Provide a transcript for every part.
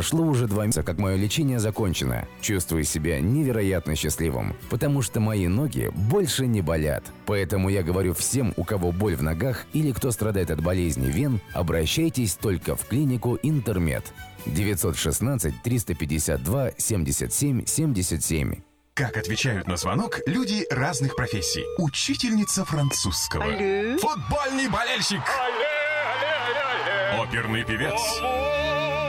Прошло уже два месяца, как мое лечение закончено. Чувствую себя невероятно счастливым, потому что мои ноги больше не болят. Поэтому я говорю всем, у кого боль в ногах или кто страдает от болезни вен, обращайтесь только в клинику Интермед. 916 352 77 77. Как отвечают на звонок люди разных профессий. Учительница французского. Алле. Футбольный болельщик. Оперный певец.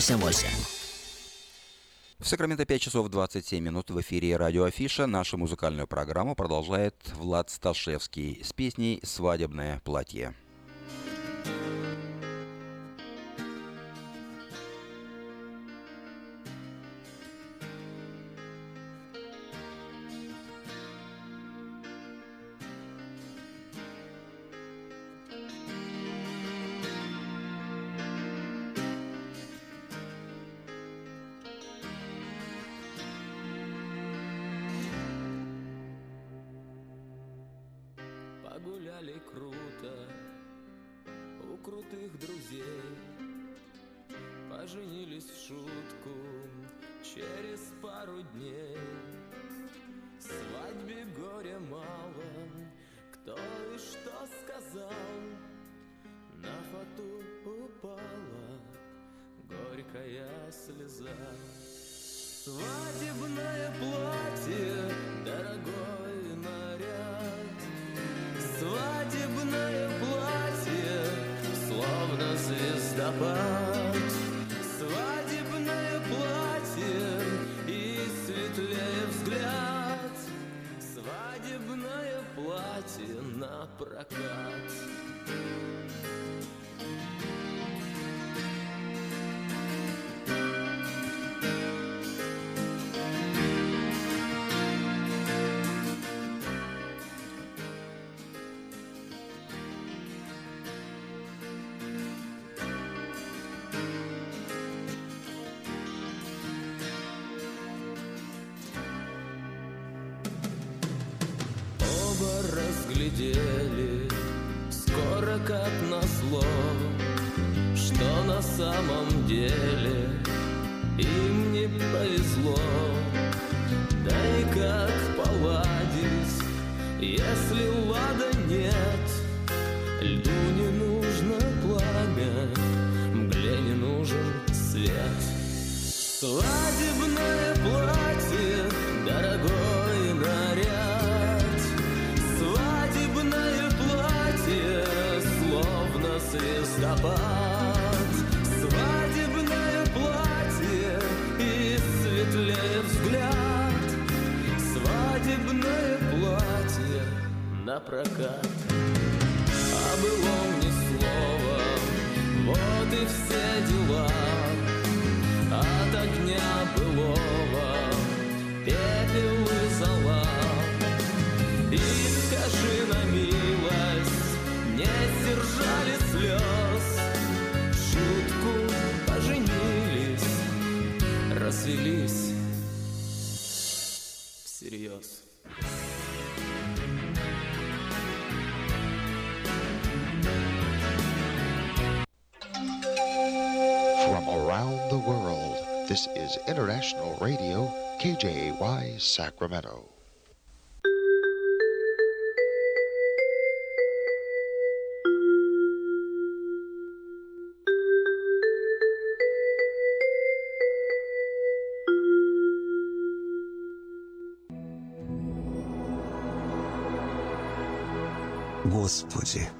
49 88. В Сакраменто 5 часов 27 минут в эфире радио Афиша. Нашу музыкальную программу продолжает Влад Сташевский с песней «Свадебное платье». Огня былого this is International Radio, KJY Sacramento. Господи,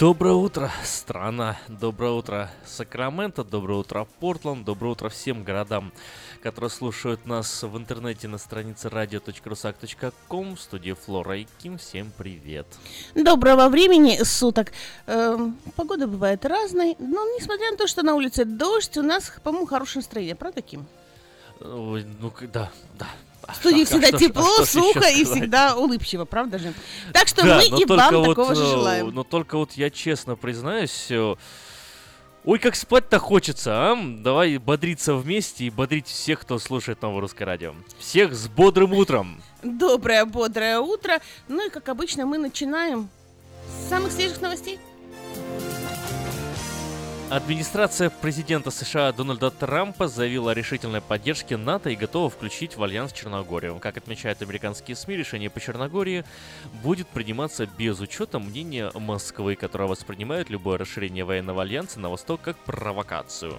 Доброе утро, страна. Доброе утро, Сакраменто. Доброе утро, Портланд. Доброе утро всем городам, которые слушают нас в интернете на странице radio.rusak.com в студии Флора и Ким. Всем привет. Доброго времени суток. Эм, погода бывает разной, но несмотря на то, что на улице дождь, у нас, по-моему, хорошее настроение. Правда, Ким? Ну, да, да. В студии А всегда тепло, а что сухо и всегда улыбчиво, правда же? Так что Да, мы и вам вот, такого же э, желаем. Но только вот я честно признаюсь, э, ой, как спать-то хочется, а? Давай бодриться вместе и бодрить всех, кто слушает новое русское радио. Всех с бодрым утром! Доброе, бодрое утро. Ну и, как обычно, мы начинаем с самых свежих новостей. Администрация президента США Дональда Трампа заявила о решительной поддержке НАТО и готова включить в альянс Черногорию. Как отмечают американские СМИ, решение по Черногории будет приниматься без учета мнения Москвы, которая воспринимает любое расширение военного альянса на восток как провокацию.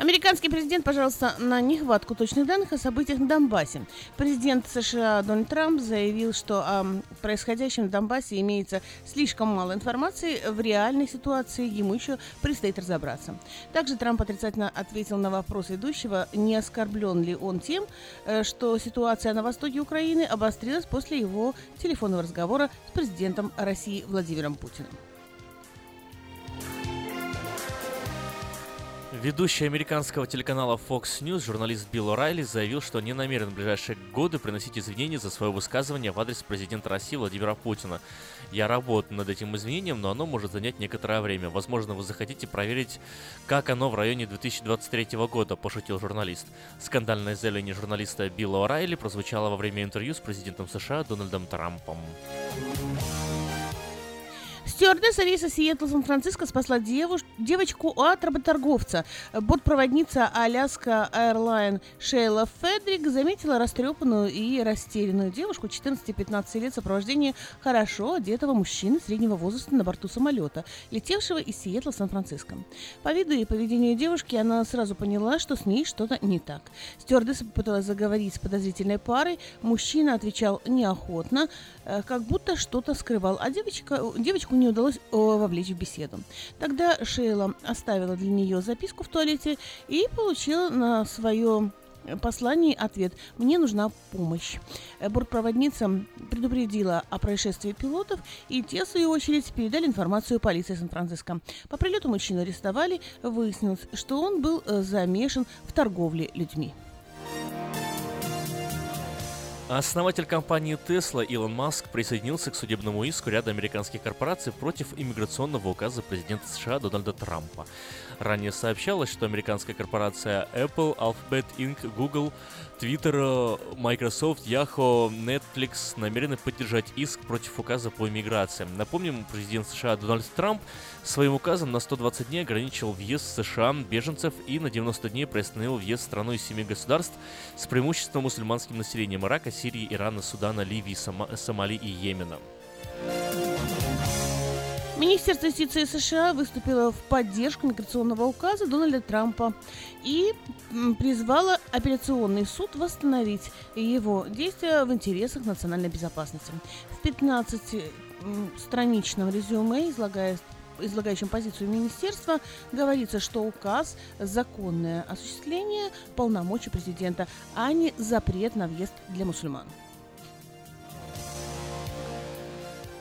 Американский президент пожаловался на нехватку точных данных о событиях на Донбассе. Президент США Дональд Трамп заявил, что о происходящем в Донбассе имеется слишком мало информации, в реальной ситуации ему еще предстоит разобраться. Также Трамп отрицательно ответил на вопрос ведущего, не оскорблен ли он тем, э, что ситуация на востоке Украины обострилась после его телефонного разговора с президентом России Владимиром Путиным. Ведущий американского телеканала Fox News, журналист Билл О'Райли, заявил, что не намерен в ближайшие годы приносить извинения за свое высказывание в адрес президента России Владимира Путина. Я работаю над этим извинением, но оно может занять некоторое время. Возможно, вы захотите проверить, как оно в районе 2023 года, пошутил журналист. Скандальное заявление журналиста Билла О'Райли прозвучало во время интервью с президентом США Дональдом Трампом. Стюардесса рейса Сиэтл Сан-Франциско спасла девуш... девочку от работорговца. Бортпроводница Аляска Airline Шейла Федрик заметила растрепанную и растерянную девушку 14-15 лет сопровождения хорошо одетого мужчины среднего возраста на борту самолета, летевшего из Сиэтла в Сан-Франциско. По виду и поведению девушки она сразу поняла, что с ней что-то не так. Стюардесса попыталась заговорить с подозрительной парой, мужчина отвечал неохотно, э, как будто что-то скрывал, а девочка, девочку не удалось э, вовлечь в беседу. Тогда Шейла оставила для нее записку в туалете и получила на свое послании ответ «Мне нужна помощь». Э, Бортпроводница предупредила о происшествии пилотов, и те, в свою очередь, передали информацию полиции Сан-Франциско. По прилету мужчину арестовали, выяснилось, что он был э, замешан в торговле людьми. Основатель компании Tesla Илон Маск присоединился к судебному иску ряда американских корпораций против иммиграционного указа президента США Дональда Трампа. Ранее сообщалось, что американская корпорация Apple, Alphabet Inc., Google, Twitter, Microsoft, Yahoo, Netflix намерены поддержать иск против указа по иммиграции. Напомним, президент США Дональд Трамп своим указом на 120 дней ограничил въезд в США беженцев и на 90 дней приостановил въезд в страну из семи государств с преимущественно мусульманским населением Ирака, Сирии, Ирана, Судана, Ливии, Сома- Сомали и Йемена. Министерство юстиции США выступило в поддержку миграционного указа Дональда Трампа и призвало апелляционный суд восстановить его действия в интересах национальной безопасности. В 15-страничном резюме, излагая излагающем позицию министерства, говорится, что указ – законное осуществление полномочий президента, а не запрет на въезд для мусульман.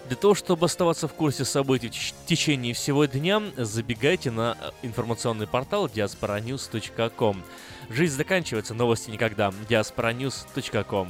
Для того, чтобы оставаться в курсе событий в теч- течение всего дня, забегайте на э, информационный портал diasporanews.com. Жизнь заканчивается, новости никогда. diasporanews.com.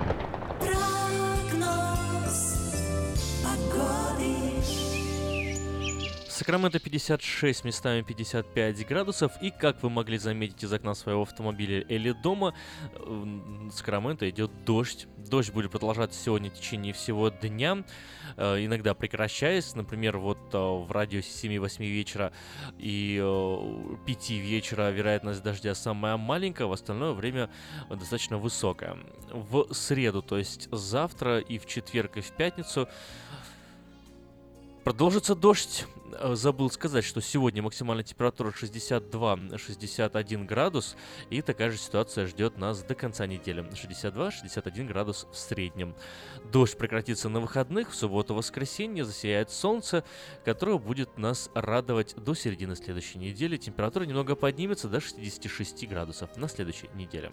Сакраменто 56, местами 55 градусов. И как вы могли заметить из окна своего автомобиля или дома, э, в Сакраменто идет дождь. Дождь будет продолжаться сегодня в течение всего дня, э, иногда прекращаясь. Например, вот э, в радиусе 7-8 вечера и э, 5 вечера вероятность дождя самая маленькая, в остальное время достаточно высокая. В среду, то есть завтра и в четверг и в пятницу Продолжится дождь. Э, Забыл сказать, что сегодня максимальная температура 62-61 градус, и такая же ситуация ждет нас до конца недели. 62-61 градус в среднем. Дождь прекратится на выходных, в субботу-воскресенье засияет солнце, которое будет нас радовать до середины следующей недели. Температура немного поднимется до 66 градусов на следующей неделе.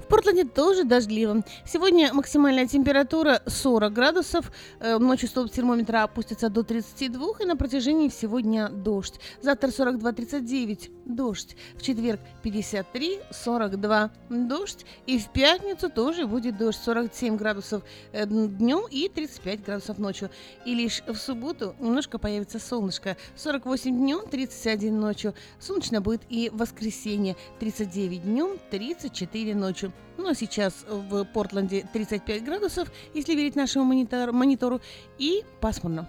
В Портленде тоже дождливо. Сегодня максимальная температура 40 градусов. Э, Ночью столб термометра опустится до 32 и на протяжении всего дня дождь. Завтра 42-39 дождь. В четверг 53-42 дождь. И в пятницу тоже будет дождь. 47 градусов днем и 35 градусов ночью. И лишь в субботу немножко появится солнышко. 48 днем, 31 ночью. Солнечно будет и в воскресенье. 39 днем, 34 ночью. Ну а сейчас в Портленде 35 градусов, если верить нашему монитор- монитору, и пасмурно.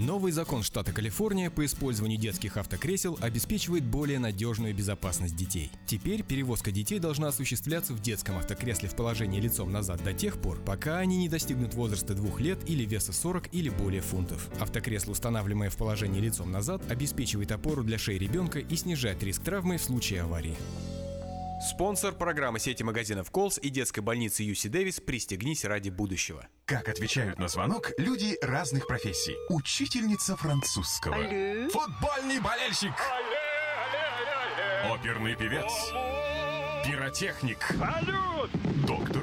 Новый закон штата Калифорния по использованию детских автокресел обеспечивает более надежную безопасность детей. Теперь перевозка детей должна осуществляться в детском автокресле в положении лицом назад до тех пор, пока они не достигнут возраста двух лет или веса 40 или более фунтов. Автокресло, устанавливаемое в положении лицом назад, обеспечивает опору для шеи ребенка и снижает риск травмы в случае аварии. Спонсор программы сети магазинов Колс и детской больницы Юси Дэвис «Пристегнись ради будущего». Как отвечают на звонок люди разных профессий. Учительница французского. Алле. Футбольный болельщик. Оперный певец. Пиротехник. Салют! Доктор.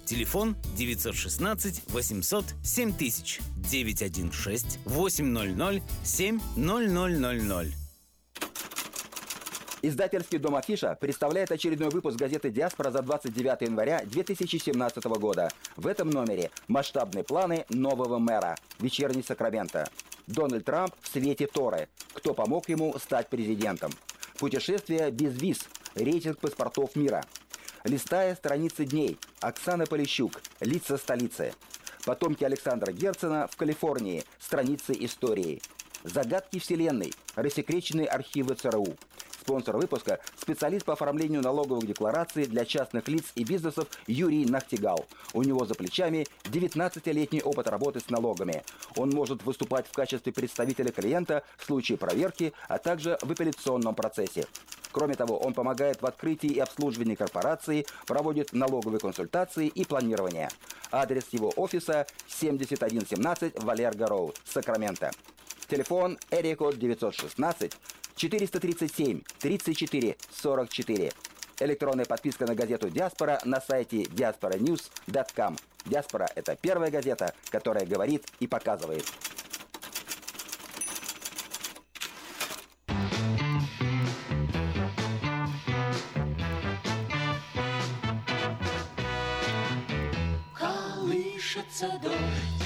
Телефон 916 800 7000 916 800 7000. Издательский дом «Афиша» представляет очередной выпуск газеты «Диаспора» за 29 января 2017 года. В этом номере масштабные планы нового мэра. Вечерний Сакраменто. Дональд Трамп в свете Торы. Кто помог ему стать президентом? Путешествие без виз. Рейтинг паспортов мира. Листая страницы дней. Оксана Полищук. Лица столицы. Потомки Александра Герцена в Калифорнии. Страницы истории. Загадки Вселенной. Рассекреченные архивы ЦРУ. Спонсор выпуска – специалист по оформлению налоговых деклараций для частных лиц и бизнесов Юрий Нахтигал. У него за плечами 19-летний опыт работы с налогами. Он может выступать в качестве представителя клиента в случае проверки, а также в апелляционном процессе. Кроме того, он помогает в открытии и обслуживании корпорации, проводит налоговые консультации и планирование. Адрес его офиса 7117 Валерго Роуд, Сакраменто. Телефон Эрикод 916 437 34 44. Электронная подписка на газету «Диаспора» на сайте diasporanews.com. «Диаспора» — это первая газета, которая говорит и показывает. Колышется дождь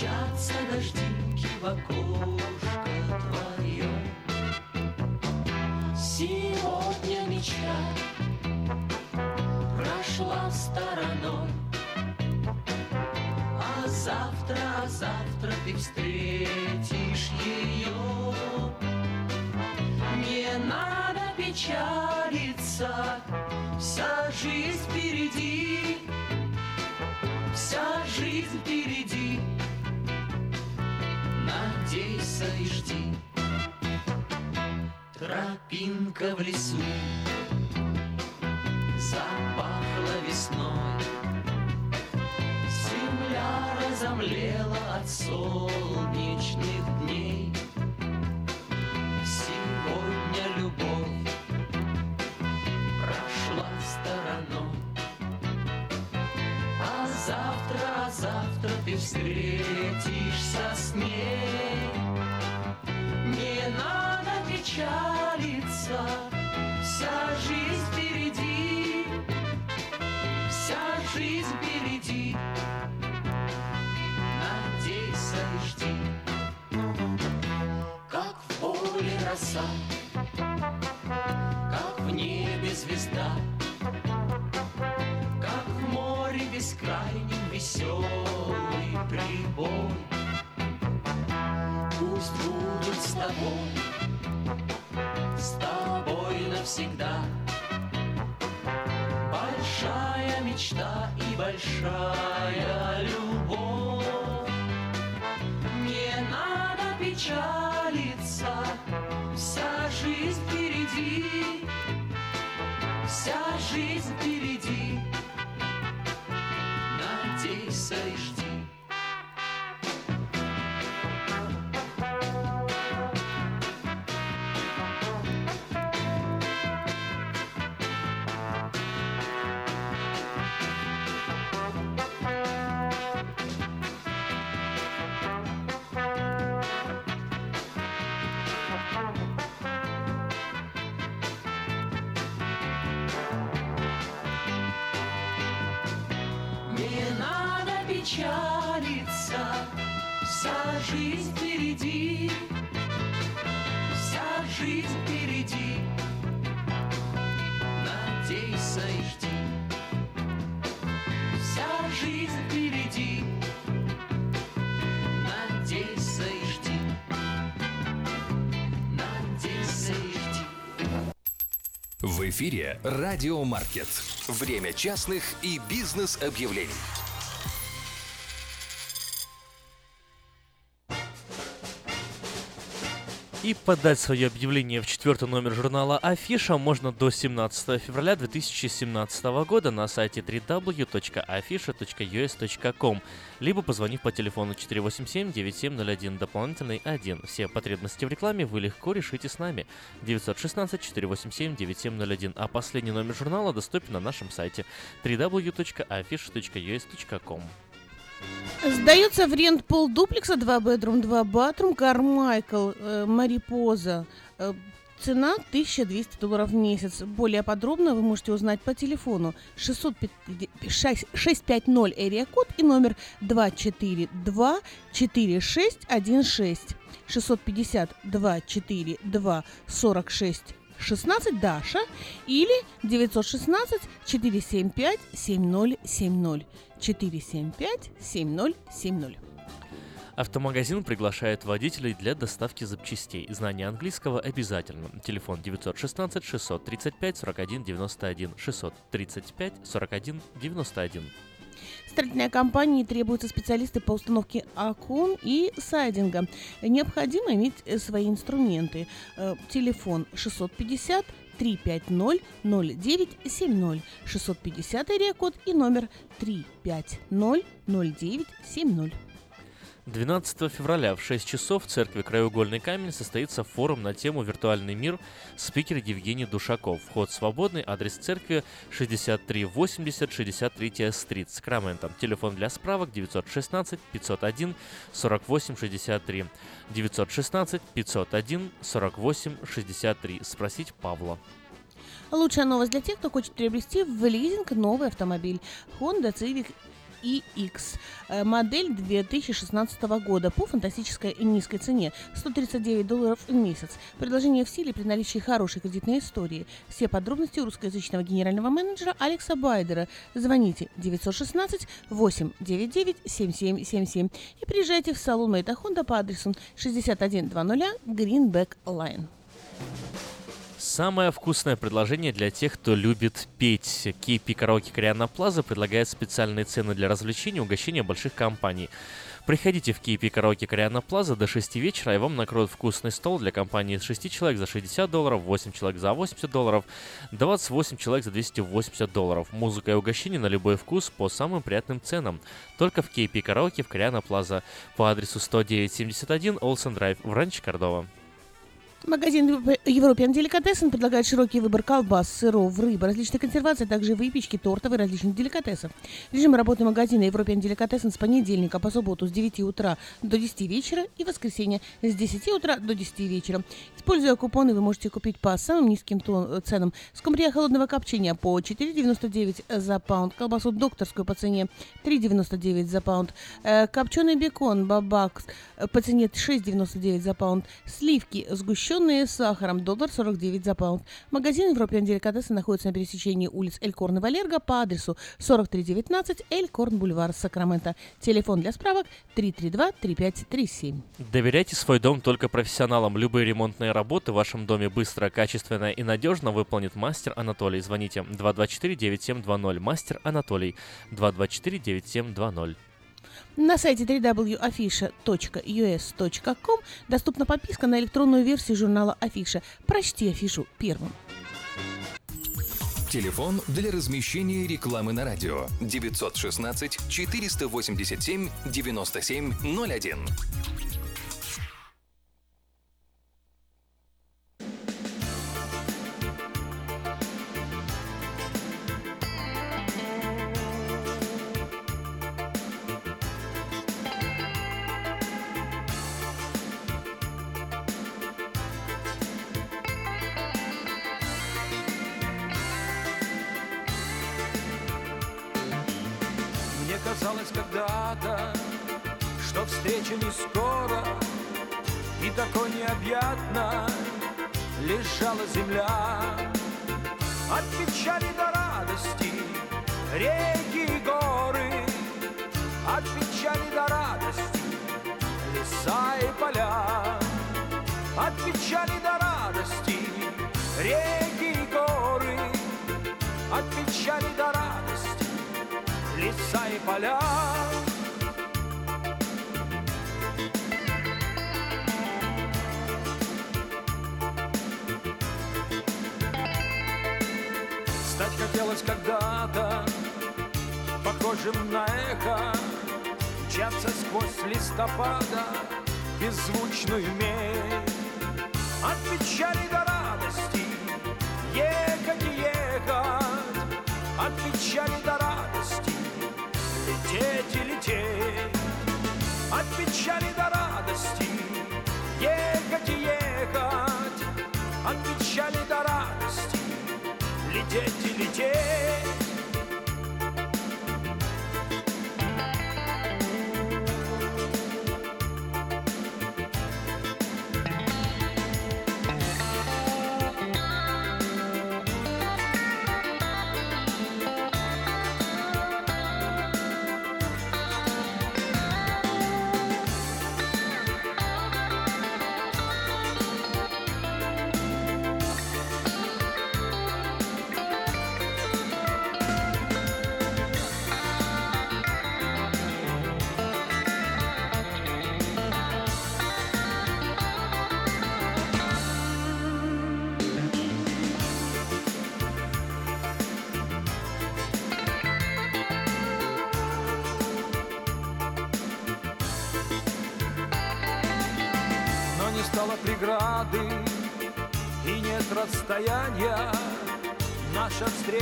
Стучатся дождинки в окошко твое. Сегодня мечта прошла стороной, А завтра, а завтра ты встретишь ее. Не надо печалиться, вся жизнь впереди, вся жизнь впереди. Тропинка в лесу запахла весной, Земля разомлела от солнечных дней. Сегодня любовь прошла стороной, А завтра, а завтра ты встретишься с ней. Поле роса, как в небе звезда, как в море бескрайнем веселый прибой. Пусть будет с тобой, с тобой навсегда. Большая мечта и большая любовь. Не надо печалиться, вся жизнь впереди. Надейся и жди. Эфире «Радио Маркет». Время частных и бизнес-объявлений. И подать свое объявление в четвертый номер журнала Афиша можно до 17 февраля 2017 года на сайте www.afisha.us.com, либо позвонив по телефону 487-9701, дополнительный 1. Все потребности в рекламе вы легко решите с нами. 916-487-9701, а последний номер журнала доступен на нашем сайте www.afisha.us.com. Сдается в рент пол дуплекса, 2 бедрум, 2 батрум, Кармайкл, э, Марипоза. Э, Цена 1200 долларов в месяц. Более подробно вы можете узнать по телефону 650 650 эрия код и номер 242 4616 650 242 46 16 Даша или 916 475 7070 475 7070. Автомагазин приглашает водителей для доставки запчастей. Знание английского обязательно. Телефон 916 635 41 91 635 41 91. Строительной компании требуются специалисты по установке окон и сайдинга. Необходимо иметь э, свои инструменты. Э, Телефон 650 350 0970 650 рекорд и номер 350 0970. 12 февраля в 6 часов в церкви Краеугольный камень состоится форум на тему «Виртуальный мир». Спикер Евгений Душаков. Вход свободный. Адрес церкви 6380 63 стрит, Сакраменто. Телефон для справок 916 501 48 63. 916 501 48 63. Спросить Павла. Лучшая новость для тех, кто хочет приобрести в лизинг новый автомобиль Honda Civic iX. Э, Модель 2016 года по фантастической и низкой цене 139 долларов в месяц. Предложение в силе при наличии хорошей кредитной истории. Все подробности у русскоязычного генерального менеджера Алекса Байдера. Звоните 916 899 7777 и приезжайте в салон Мэйта Honda по адресу 6100 Greenback Line. Самое вкусное предложение для тех, кто любит петь. KP Караоке Кориана Плаза предлагает специальные цены для развлечений и угощения больших компаний. Приходите в KP Караоке Кориана Плаза до 6 вечера, и вам накроют вкусный стол для компании из 6 человек за 60 долларов, 8 человек за 80 долларов, 28 человек за 280 долларов. Музыка и угощение на любой вкус по самым приятным ценам. Только в KP Караоке в Кориана Плаза по адресу 10971 Олсен Драйв в Ранче Кордова. Магазин European Delicatessen предлагает широкий выбор колбас, сыров, рыбы, различной консервации, а также выпечки, тортов и различных деликатесов. Режим работы магазина European Delicatessen с понедельника по субботу с 9 утра до 10 вечера и воскресенье с 10 утра до 10 вечера. Используя купоны, вы можете купить по самым низким ценам. Скумбрия холодного копчения по 4,99 за паунд, колбасу докторскую по цене 3,99 за паунд, э, копченый бекон бабак по цене 6,99 за паунд, сливки сгущенные Сгущенные с сахаром, доллар 49 за паунд. Магазин Европеан Деликатесы находится на пересечении улиц Элькорн и Валерго по адресу 4319 Элькорн Бульвар, Сакраменто. Телефон для справок 332-3537. Доверяйте свой дом только профессионалам. Любые ремонтные работы в вашем доме быстро, качественно и надежно выполнит мастер Анатолий. Звоните 224-9720. Мастер Анатолий 224-9720. На сайте www.afisha.us.com доступна подписка на электронную версию журнала Афиша. Прочти афишу первым. Телефон для размещения рекламы на радио 916 487 9701. Не скоро И такой необъятно лежала земля От печали до радости реки и горы От печали до радости леса и поля От печали до радости реки и горы От печали до радости леса и поля. Хотелось когда-то похожим на эхо, Мчаться сквозь листопада беззвучную медь. От печали до радости ехать и ехать, от печали до радости лететь и лететь. От печали до радости Ехать и ехать. От печали до радости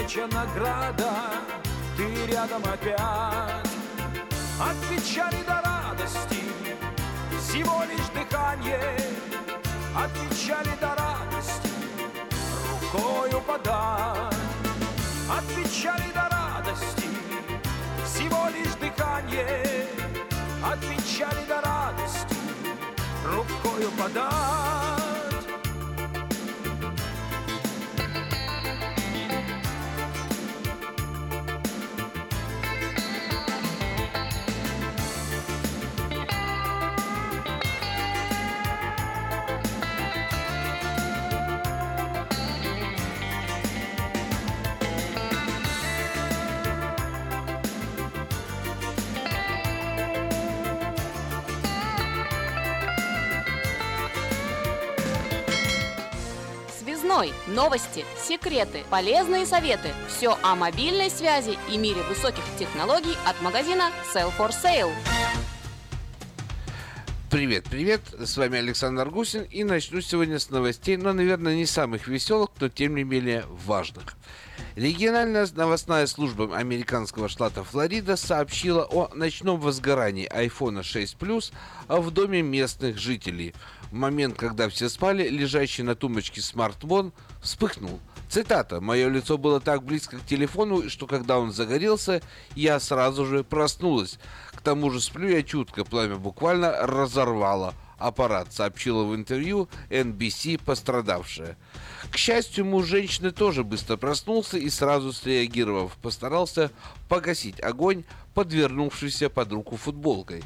встреча награда, ты рядом опять. От печали до радости всего лишь дыхание. От печали до радости рукою подать. От печали до радости всего лишь дыхание. От печали до радости рукою подать. Новости, секреты, полезные советы. Все о мобильной связи и мире высоких технологий от магазина Sell for Sale. Привет, привет, с вами Александр Гусин и начну сегодня с новостей, но, наверное, не самых веселых, но тем не менее важных. Региональная новостная служба американского штата Флорида сообщила о ночном возгорании iPhone 6 Plus в доме местных жителей. В момент, когда все спали, лежащий на тумбочке смартфон вспыхнул. Цитата. «Мое лицо было так близко к телефону, что когда он загорелся, я сразу же проснулась. К тому же сплю я чутко, пламя буквально разорвало аппарат», сообщила в интервью NBC пострадавшая. К счастью, муж женщины тоже быстро проснулся и сразу среагировав, постарался погасить огонь, подвернувшийся под руку футболкой.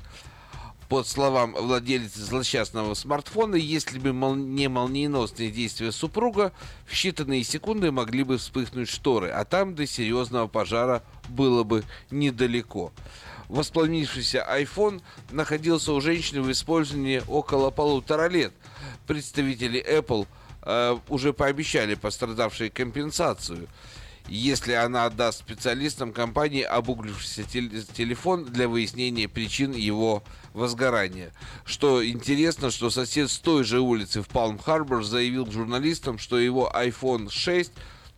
По словам владельца злосчастного смартфона, если бы мол- не молниеносные действия супруга, в считанные секунды могли бы вспыхнуть шторы, а там до серьезного пожара было бы недалеко. Воспламенившийся iPhone находился у женщины в использовании около полутора лет. Представители Apple э, уже пообещали пострадавшей компенсацию если она отдаст специалистам компании обуглившийся тел- телефон для выяснения причин его возгорания. Что интересно, что сосед с той же улицы в Палм-Харбор заявил журналистам, что его iPhone 6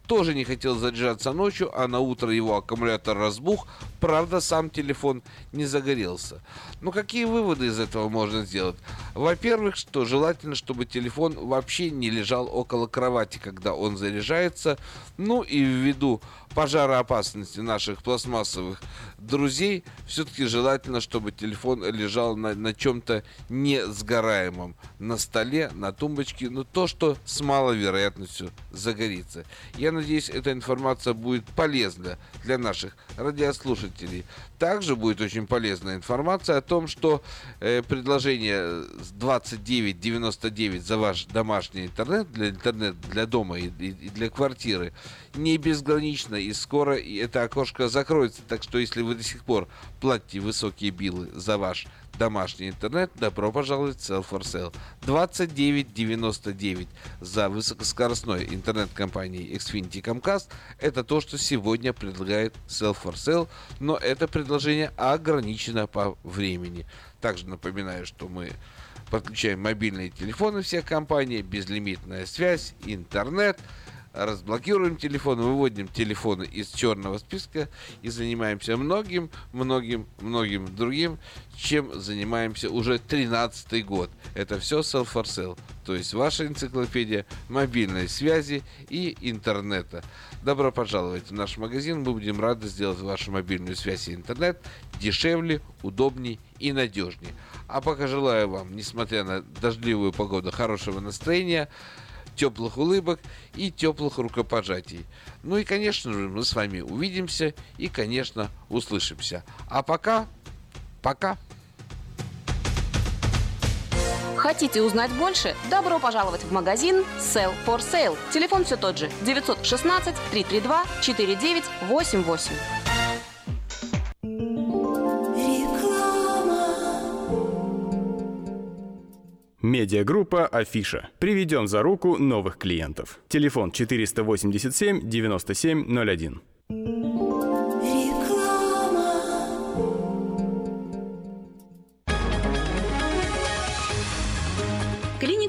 тоже не хотел заряжаться ночью, а на утро его аккумулятор разбух, правда, сам телефон не загорелся. Но какие выводы из этого можно сделать? Во-первых, что желательно, чтобы телефон вообще не лежал около кровати, когда он заряжается, ну и ввиду пожароопасности наших пластмассовых друзей, все-таки желательно, чтобы телефон лежал на, на чем-то не сгораемом, на столе, на тумбочке, но то, что с малой вероятностью загорится. Я надеюсь, эта информация будет полезна для наших радиослушателей. Также будет очень полезная информация о том, что э, предложение 29.99 за ваш домашний интернет для интернет для дома и, и, для квартиры не безгранично и скоро это окошко закроется. Так что если вы до сих пор платите высокие билы за ваш домашний интернет, добро пожаловать в Sell for Sale. 29.99 за высокоскоростной интернет компании Xfinity Comcast. Это то, что сегодня предлагает Sell for Sale, но это предложение ограничено по времени. Также напоминаю, что мы подключаем мобильные телефоны всех компаний, безлимитная связь, интернет, разблокируем телефон, выводим телефоны из черного списка и занимаемся многим, многим, многим другим, чем занимаемся уже 13 год. Это все Sell for Sale, то есть ваша энциклопедия мобильной связи и интернета. Добро пожаловать в наш магазин, мы будем рады сделать вашу мобильную связь и интернет дешевле, удобнее и надежнее. А пока желаю вам, несмотря на дождливую погоду, хорошего настроения, теплых улыбок и теплых рукопожатий. Ну и, конечно же, мы с вами увидимся и, конечно, услышимся. А пока, пока. Хотите узнать больше? Добро пожаловать в магазин Sell for Sale. Телефон все тот же 916 332 4988. Медиагруппа «Афиша». Приведем за руку новых клиентов. Телефон 487 9701.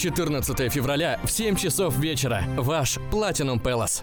14 февраля в 7 часов вечера. Ваш Platinum Palace.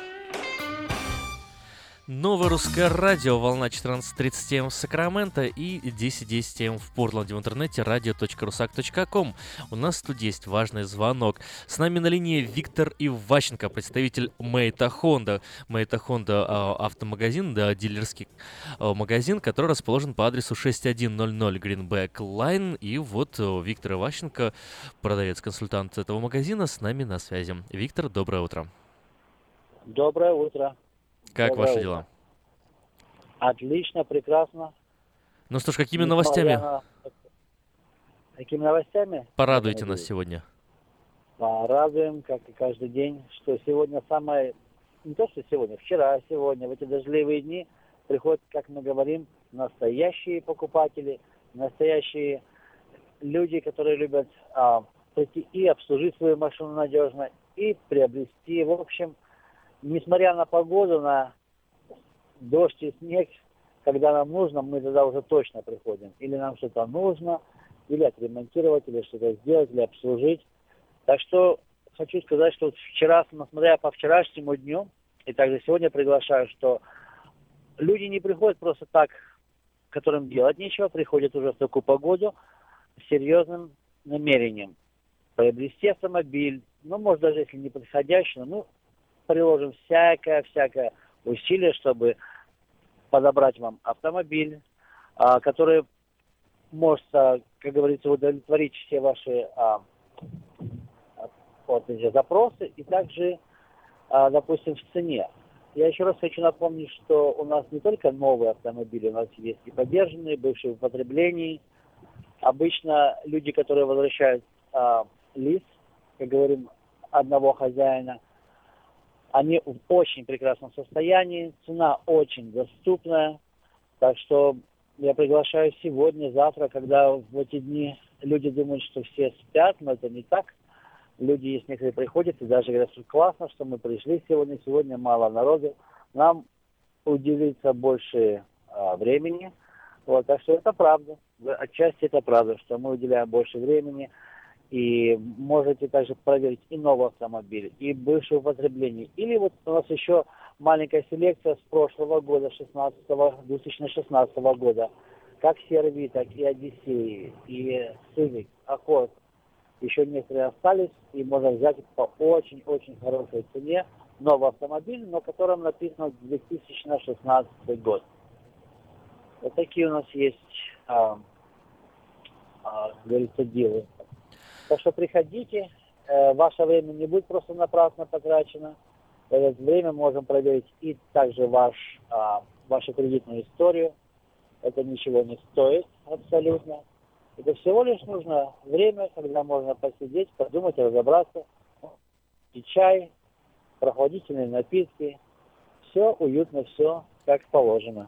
Новое русское радио, волна 14.30 М в Сакраменто и 10.10 М в Портленде в интернете radio.rusak.com. У нас тут есть важный звонок. С нами на линии Виктор Иващенко, представитель Мейта Хонда. Мейта Хонда автомагазин, да, дилерский а, магазин, который расположен по адресу 6100 Greenback Line. И вот а, Виктор Иващенко, продавец-консультант этого магазина, с нами на связи. Виктор, доброе утро. Доброе утро. Как Доброе ваши утро. дела? Отлично, прекрасно. Ну что ж, какими Несмотря новостями на- Какими новостями? порадуете нас сегодня? Порадуем, как и каждый день, что сегодня самое... Не то, что сегодня, вчера, сегодня, в эти дождливые дни приходят, как мы говорим, настоящие покупатели, настоящие люди, которые любят а, прийти и обслужить свою машину надежно, и приобрести. В общем, несмотря на погоду, на дождь и снег, когда нам нужно, мы тогда уже точно приходим. Или нам что-то нужно, или отремонтировать, или что-то сделать, или обслужить. Так что хочу сказать, что вчера, смотря по вчерашнему дню, и также сегодня приглашаю, что люди не приходят просто так, которым делать нечего, приходят уже в такую погоду с серьезным намерением приобрести автомобиль, ну, может, даже если не подходящий, ну, приложим всякое-всякое усилие, чтобы подобрать вам автомобиль, а, который может, а, как говорится, удовлетворить все ваши а, вот эти запросы и также, допустим, в цене. Я еще раз хочу напомнить, что у нас не только новые автомобили, у нас есть и подержанные, бывшие в употреблении. Обычно люди, которые возвращают а, лист, как говорим, одного хозяина, они в очень прекрасном состоянии, цена очень доступная. Так что я приглашаю сегодня, завтра, когда в эти дни люди думают, что все спят, но это не так. Люди, есть некоторые приходят и даже говорят, что классно, что мы пришли сегодня, сегодня мало народу. Нам уделится больше а, времени. Вот, так что это правда. Отчасти это правда, что мы уделяем больше времени. И можете также проверить и новый автомобиль, и бывшее употребление. Или вот у нас еще маленькая селекция с прошлого года, 16 2016 года. Как Серви, так и Одиссей, и Civic, Accord. Еще некоторые остались, и можно взять по очень-очень хорошей цене. Новый автомобиль, но которым написано 2016 год. Вот такие у нас есть, а, а, говорится, дилы. Так что приходите, э, ваше время не будет просто напрасно потрачено. Это время можем проверить и также ваш, а, вашу кредитную историю. Это ничего не стоит абсолютно. Это всего лишь нужно время, когда можно посидеть, подумать, разобраться. И чай, прохладительные напитки. Все уютно, все как положено.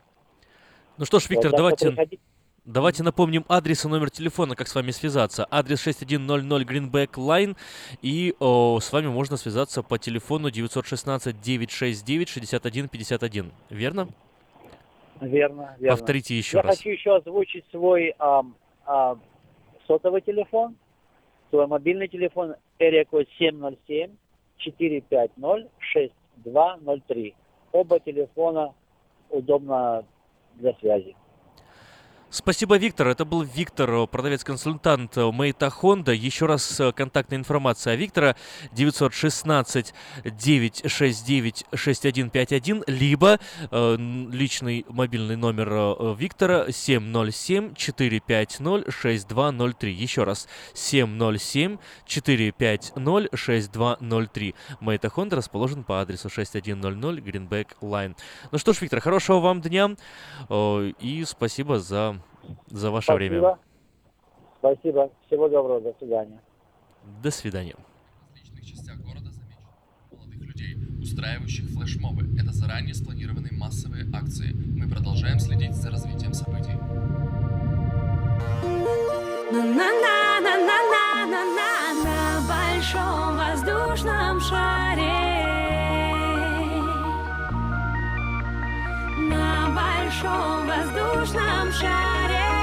Ну что ж, Вот, Виктор, что давайте, приходите. Давайте напомним адрес и номер телефона, как с вами связаться. Адрес 6100 Greenback Line, и о, с вами можно связаться по телефону 916-969-6151. Верно? Верно, верно. Повторите еще Я раз. хочу еще озвучить свой ам, а, сотовый телефон, свой мобильный телефон, area код 707-450-6203. Оба телефона удобно для связи. Спасибо, Виктор. Это был Виктор, э, продавец-консультант э, Мейта Хонда. Еще раз э, контактная информация Виктора 916 969 6151, либо э, личный мобильный номер Виктора 707 450 6203. Еще раз 707 450 6203. Мейта Хонда расположен по адресу 6100 Greenback Line. Ну что ж, Виктор, хорошего вам дня э, и спасибо за за ваше Спасибо. время. Спасибо. Всего доброго. До свидания. До свидания. устраивающих флешмобы. Это заранее спланированные массовые акции. Мы продолжаем следить за развитием событий. На большом воздушном шаре. На большом воздушном шаре.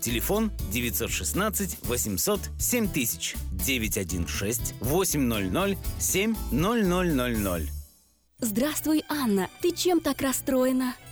Телефон 916 800 7000 916 800 7000. Здравствуй, Анна. Ты чем так расстроена?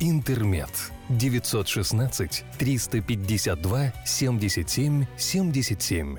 «Интермед». 916 352 77 77.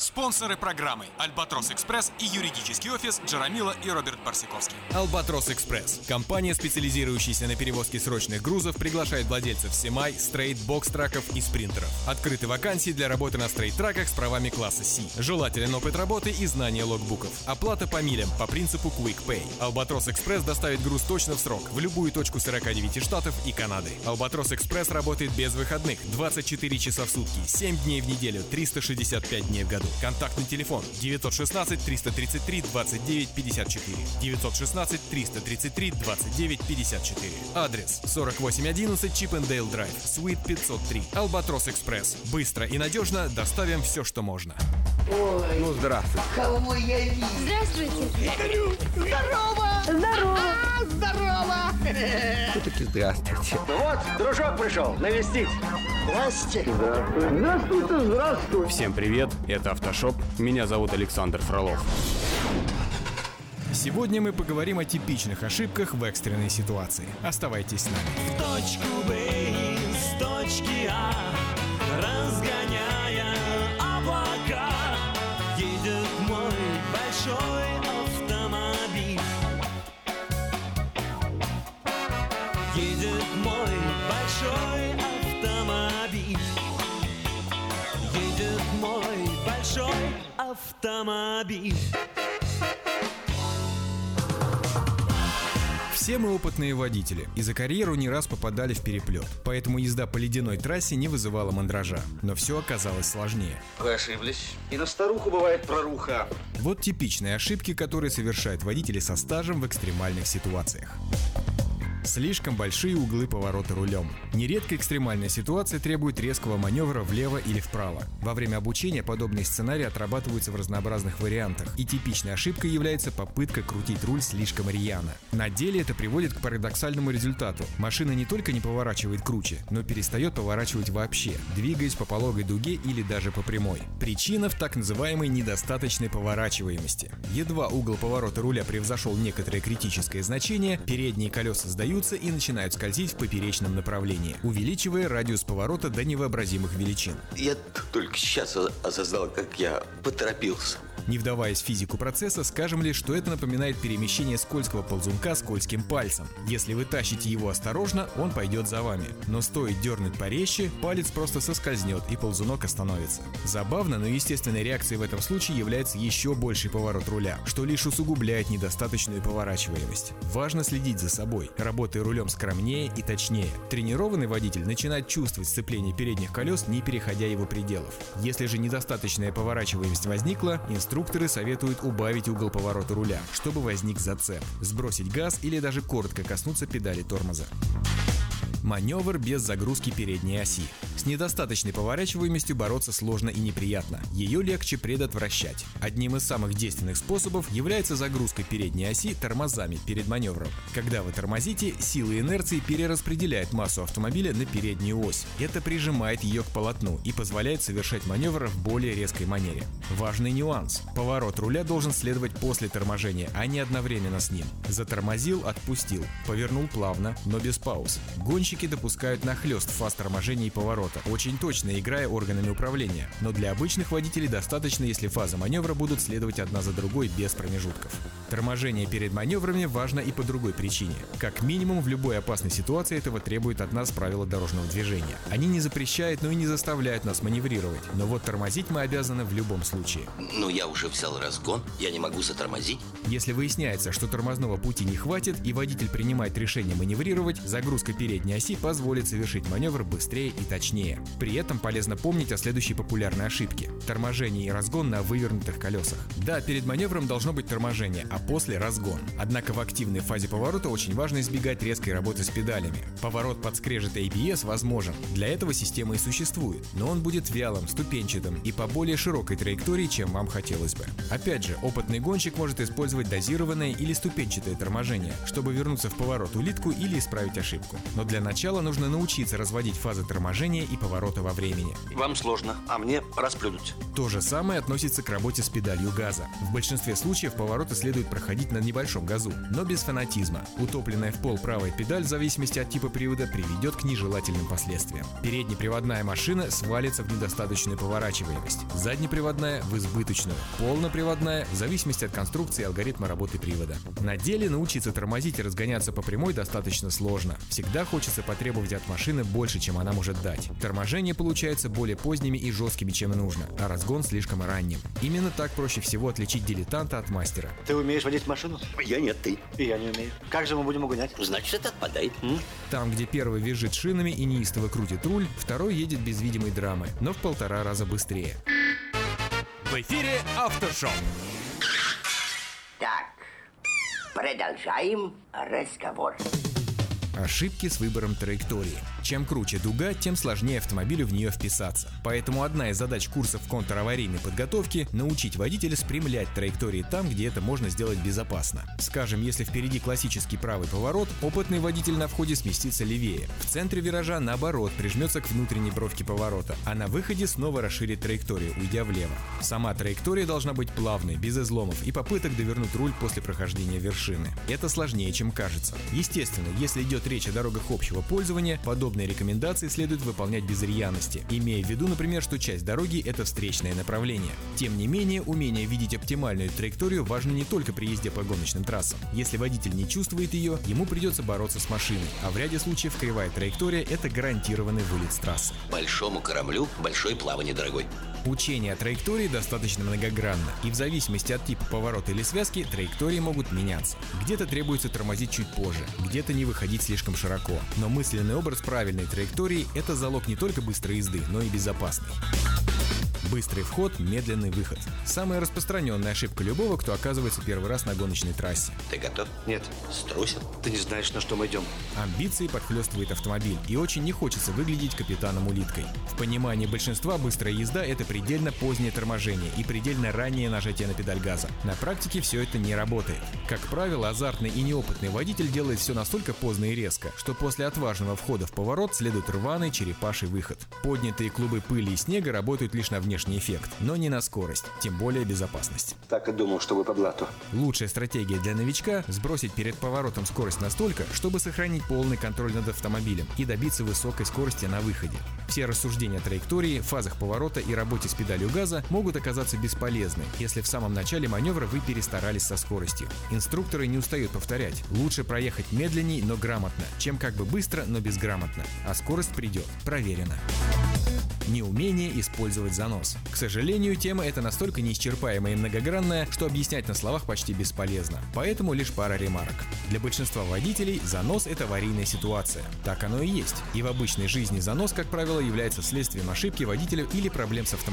Спонсоры программы «Альбатрос Экспресс» и юридический офис Джарамила и Роберт Барсиковский. Албатрос Экспресс. Компания, специализирующаяся на перевозке срочных грузов, приглашает владельцев semi, straight, box truck ов и спринтеров. Открыты вакансии для работы на straight truck ах с правами класса C. Желателен опыт работы и знание logbook ов. Оплата по милям по принципу Quick Pay. Албатрос Экспресс доставит груз точно в срок в любую точку 49 штатов и Канады. Албатрос Экспресс работает без выходных 24 часа в сутки, 7 дней в неделю, 365 дней в году. Контактный телефон 916 333 29 54. 916 333 29 54. Адрес 4811 Чипендейл Драйв, Суит 503. Албатрос Экспресс. Быстро и надежно доставим все, что можно. Ой, Ну, здравствуй. кого я вижу? Здравствуйте. Здорово! Здорово. А, здорово! Все-таки здравствуйте. Вот, дружок пришел навестить. Здрасте. Здравствуйте, здравствуй. Всем привет, это Автошоп. Меня зовут Александр Фролов. Сегодня мы поговорим о типичных ошибках в экстренной ситуации. Оставайтесь с нами. точку Б из точки А, разгоняя автомобиль. Все мы опытные водители и за карьеру не раз попадали в переплет, поэтому езда по ледяной трассе не вызывала мандража. Но все оказалось сложнее. Вы ошиблись. И на старуху бывает проруха. Вот типичные ошибки, которые совершают водители со стажем в экстремальных ситуациях. Слишком большие углы поворота рулем. Нередко экстремальная ситуация требует резкого маневра влево или вправо. Во время обучения подобные сценарии отрабатываются в разнообразных вариантах, и типичной ошибкой является попытка крутить руль слишком рьяно. На деле это приводит к парадоксальному результату. Машина не только не поворачивает круче, но перестает поворачивать вообще, двигаясь по пологой дуге или даже по прямой. Причина в так называемой недостаточной поворачиваемости. Едва угол поворота руля превзошел некоторое критическое значение, передние колеса сдаются и начинают скользить в поперечном направлении, увеличивая радиус поворота до невообразимых величин. Я только сейчас осознал, как я поторопился. Не вдаваясь в физику процесса, скажем лишь, что это напоминает перемещение скользкого ползунка скользким пальцем. Если вы тащите его осторожно, он пойдет за вами. Но стоит дернуть порезче, палец просто соскользнет и ползунок остановится. Забавно, но естественной реакцией в этом случае является еще больший поворот руля, что лишь усугубляет недостаточную поворачиваемость. Важно следить за собой, работая рулем скромнее и точнее. Тренированный водитель начинает чувствовать сцепление передних колес, не переходя его пределов. Если же недостаточная поворачиваемость возникла, инструкторы советуют убавить угол поворота руля, чтобы возник зацеп, сбросить газ или даже коротко коснуться педали тормоза. Маневр без загрузки передней оси. С недостаточной поворачиваемостью бороться сложно и неприятно. Ее легче предотвращать. Одним из самых действенных способов является загрузка передней оси тормозами перед маневром. Когда вы тормозите, сила инерции перераспределяет массу автомобиля на переднюю ось. Это прижимает ее к полотну и позволяет совершать маневр в более резкой манере. Важный нюанс. Поворот руля должен следовать после торможения, а не одновременно с ним. Затормозил, отпустил. Повернул плавно, но без пауз. Гонщик Гонщики допускают нахлест фаз торможения и поворота, очень точно играя органами управления. Но для обычных водителей достаточно, если фазы маневра будут следовать одна за другой без промежутков. Торможение перед маневрами важно и по другой причине. Как минимум в любой опасной ситуации этого требует от нас правила дорожного движения. Они не запрещают, но и не заставляют нас маневрировать. Но вот тормозить мы обязаны в любом случае. Ну я уже взял разгон, я не могу затормозить. Если выясняется, что тормозного пути не хватит и водитель принимает решение маневрировать, загрузка передней оси позволит совершить маневр быстрее и точнее. При этом полезно помнить о следующей популярной ошибке – торможение и разгон на вывернутых колесах. Да, перед маневром должно быть торможение, а после – разгон. Однако в активной фазе поворота очень важно избегать резкой работы с педалями. Поворот под скрежет ABS возможен, для этого система и существует, но он будет вялым, ступенчатым и по более широкой траектории, чем вам хотелось бы. Опять же, опытный гонщик может использовать дозированное или ступенчатое торможение, чтобы вернуться в поворот улитку или исправить ошибку. Но для начала нужно научиться разводить фазы торможения и поворота во времени. Вам сложно, а мне расплюнуть. То же самое относится к работе с педалью газа. В большинстве случаев повороты следует проходить на небольшом газу, но без фанатизма. Утопленная в пол правая педаль в зависимости от типа привода приведет к нежелательным последствиям. Переднеприводная машина свалится в недостаточную поворачиваемость, заднеприводная в избыточную, полноприводная в зависимости от конструкции и алгоритма работы привода. На деле научиться тормозить и разгоняться по прямой достаточно сложно. Всегда хочется потребовать от машины больше, чем она может дать. Торможение получается более поздними и жесткими, чем нужно, а разгон слишком ранним. Именно так проще всего отличить дилетанта от мастера. Ты умеешь водить машину? Я нет, ты. И я не умею. Как же мы будем угонять? Значит, это отпадает. Там, где первый визжит шинами и неистово крутит руль, второй едет без видимой драмы, но в полтора раза быстрее. В эфире Автошоп. Так, продолжаем разговор. Ошибки с выбором траектории. Чем круче дуга, тем сложнее автомобилю в нее вписаться. Поэтому одна из задач курсов контраварийной подготовки – научить водителя спрямлять траектории там, где это можно сделать безопасно. Скажем, если впереди классический правый поворот, опытный водитель на входе сместится левее. В центре виража, наоборот, прижмется к внутренней бровке поворота, а на выходе снова расширит траекторию, уйдя влево. Сама траектория должна быть плавной, без изломов и попыток довернуть руль после прохождения вершины. Это сложнее, чем кажется. Естественно, если идет речь о дорогах общего пользования, подобные рекомендации следует выполнять без рьяности, имея в виду, например, что часть дороги – это встречное направление. Тем не менее, умение видеть оптимальную траекторию важно не только при езде по гоночным трассам. Если водитель не чувствует ее, ему придется бороться с машиной, а в ряде случаев кривая траектория – это гарантированный вылет с трассы. Большому кораблю большое плавание, дорогой. Учение о траектории достаточно многогранно, и в зависимости от типа поворота или связки траектории могут меняться. Где-то требуется тормозить чуть позже, где-то не выходить слишком широко. Но мысленный образ правильной траектории – это залог не только быстрой езды, но и безопасной. Быстрый вход, медленный выход. Самая распространенная ошибка любого, кто оказывается первый раз на гоночной трассе. Ты готов? Нет. Струсил? Ты не знаешь, на что мы идем. Амбиции подхлестывает автомобиль, и очень не хочется выглядеть капитаном-улиткой. В понимании большинства быстрая езда – это предельно позднее торможение и предельно раннее нажатие на педаль газа. На практике все это не работает. Как правило, азартный и неопытный водитель делает все настолько поздно и резко, что после отважного входа в поворот следует рваный черепаший выход. Поднятые клубы пыли и снега работают лишь на внешний эффект, но не на скорость, тем более безопасность. Так и думал, что вы по блату. Лучшая стратегия для новичка – сбросить перед поворотом скорость настолько, чтобы сохранить полный контроль над автомобилем и добиться высокой скорости на выходе. Все рассуждения о траектории, фазах поворота и работе с педалью газа могут оказаться бесполезны, если в самом начале маневра вы перестарались со скоростью. Инструкторы не устают повторять, лучше проехать медленней, но грамотно, чем как бы быстро, но безграмотно, а скорость придет, проверено. Неумение использовать занос. К сожалению, тема эта настолько неисчерпаемая и многогранная, что объяснять на словах почти бесполезно. Поэтому лишь пара ремарок. Для большинства водителей занос – это аварийная ситуация. Так оно и есть. И в обычной жизни занос, как правило, является следствием ошибки водителя или проблем с автомобилем.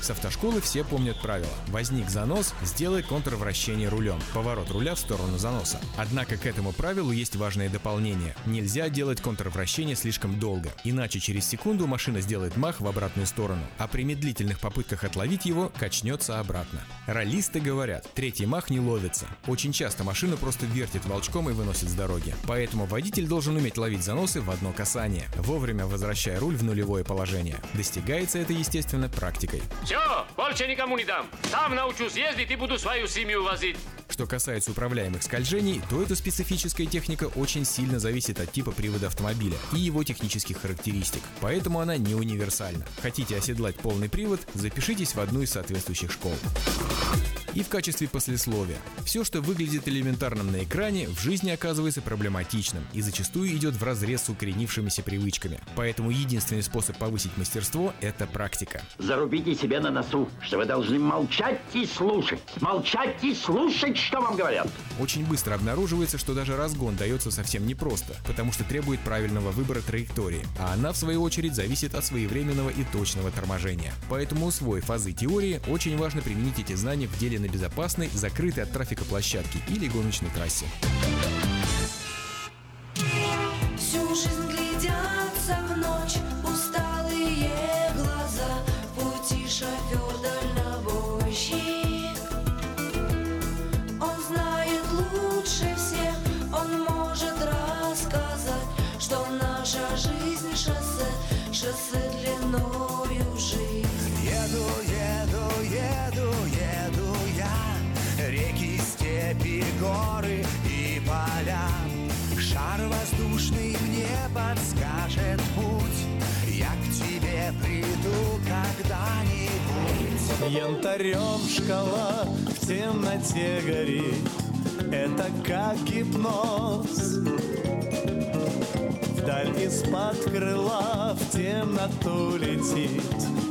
С автошколы все помнят правило. Возник занос – сделай контрвращение рулем. Поворот руля в сторону заноса. Однако к этому правилу есть важное дополнение. Нельзя делать контрвращение слишком долго, иначе через секунду машина сделает мах в обратную сторону, а при медлительных попытках отловить его качнется обратно. Ролисты говорят, третий мах не ловится. Очень часто машину просто вертит волчком и выносит с дороги. Поэтому водитель должен уметь ловить заносы в одно касание, вовремя возвращая руль в нулевое положение. Достигается это, естественно, практикой. Все, больше никому не дам. Сам научусь ездить и буду свою семью возить. Что касается управляемых скольжений, то эта специфическая техника очень сильно зависит от типа привода автомобиля и его технических характеристик, поэтому она не универсальна. Хотите оседлать полный привод, запишитесь в одну из соответствующих школ. И в качестве послесловия. Все, что выглядит элементарным на экране, в жизни оказывается проблематичным и зачастую идет в разрез с укоренившимися привычками. Поэтому единственный способ повысить мастерство – это практика. Зарубите себе на носу, что вы должны молчать и слушать. Молчать и слушать, что вам говорят. Очень быстро обнаруживается, что даже разгон дается совсем непросто, потому что требует правильного выбора траектории, а она, в свою очередь, зависит от своевременного и точного торможения. Поэтому, усвоив фазы теории, очень важно применить эти знания в деле на безопасной, закрытой от трафика площадке или гоночной трассе. Янтарем шкала в темноте горит. Это как гипноз. Вдаль из-под крыла в темноту летит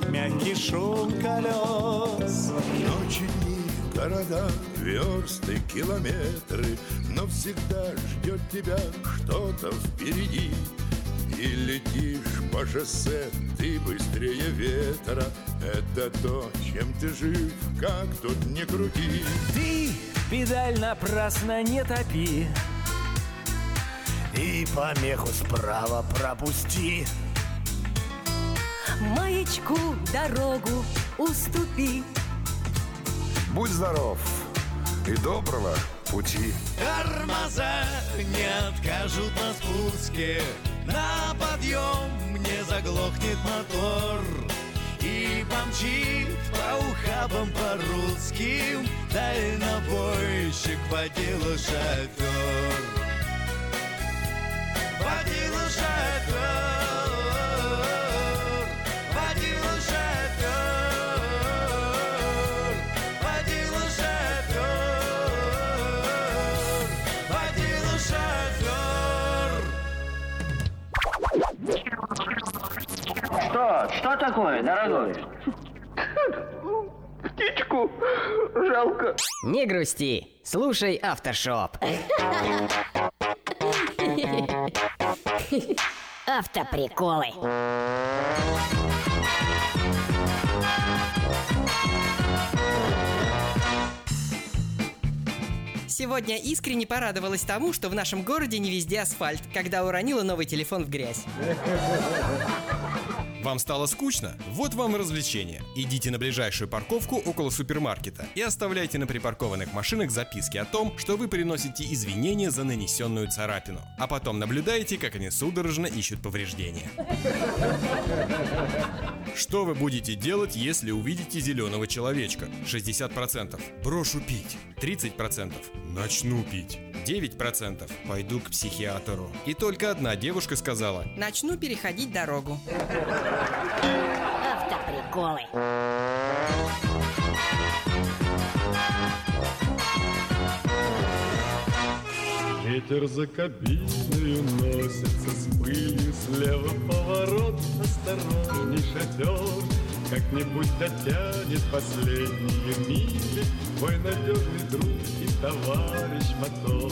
Мягкий шум колес. Ночи, дни, города, версты, километры Но всегда ждет тебя что-то впереди. И летишь по шоссе, ты быстрее ветра Это то, чем ты жив, как тут не крути. Ты педаль напрасно не топи. И помеху справа пропусти. Маячку дорогу уступи. Будь здоров и доброго пути. Тормоза не откажут на спуске. На подъем не заглохнет мотор И помчит по ухабам по-русским Дальнобойщик по делу шофер. По делу шофер Что? Что такое, дорогой? Птичку жалко. Не грусти, слушай Автошоп. Автоприколы. Сегодня искренне порадовалась тому, что в нашем городе не везде асфальт, когда уронила новый телефон в грязь. Вам стало скучно? Вот вам и развлечение. Идите на ближайшую парковку около супермаркета и оставляйте на припаркованных машинах записки о том, что вы приносите извинения за нанесенную царапину. А потом наблюдаете, как они судорожно ищут повреждения. Что вы будете делать, если увидите зеленого человечка? 60%. Брошу пить. 30%. Начну пить. 9% пойду к психиатру. И только одна девушка сказала Начну переходить дорогу. Автоприколы. Ветер за кабиною носится с пылью Слева поворот, осторожней шатер Как-нибудь дотянет последние мили Твой надежный друг и товарищ мотор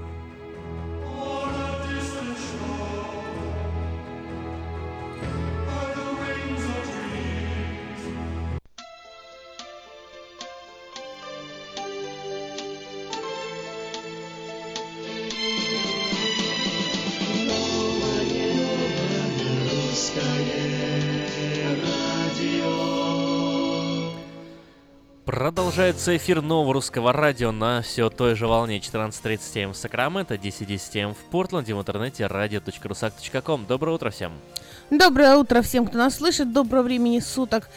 Продолжается эфир нового русского радио на все той же волне 14.30 м в Сакраменто, 10.10 м в Портленде, в интернете radio.rusak.com. Доброе утро всем! Доброе утро всем, кто нас слышит. Доброго времени суток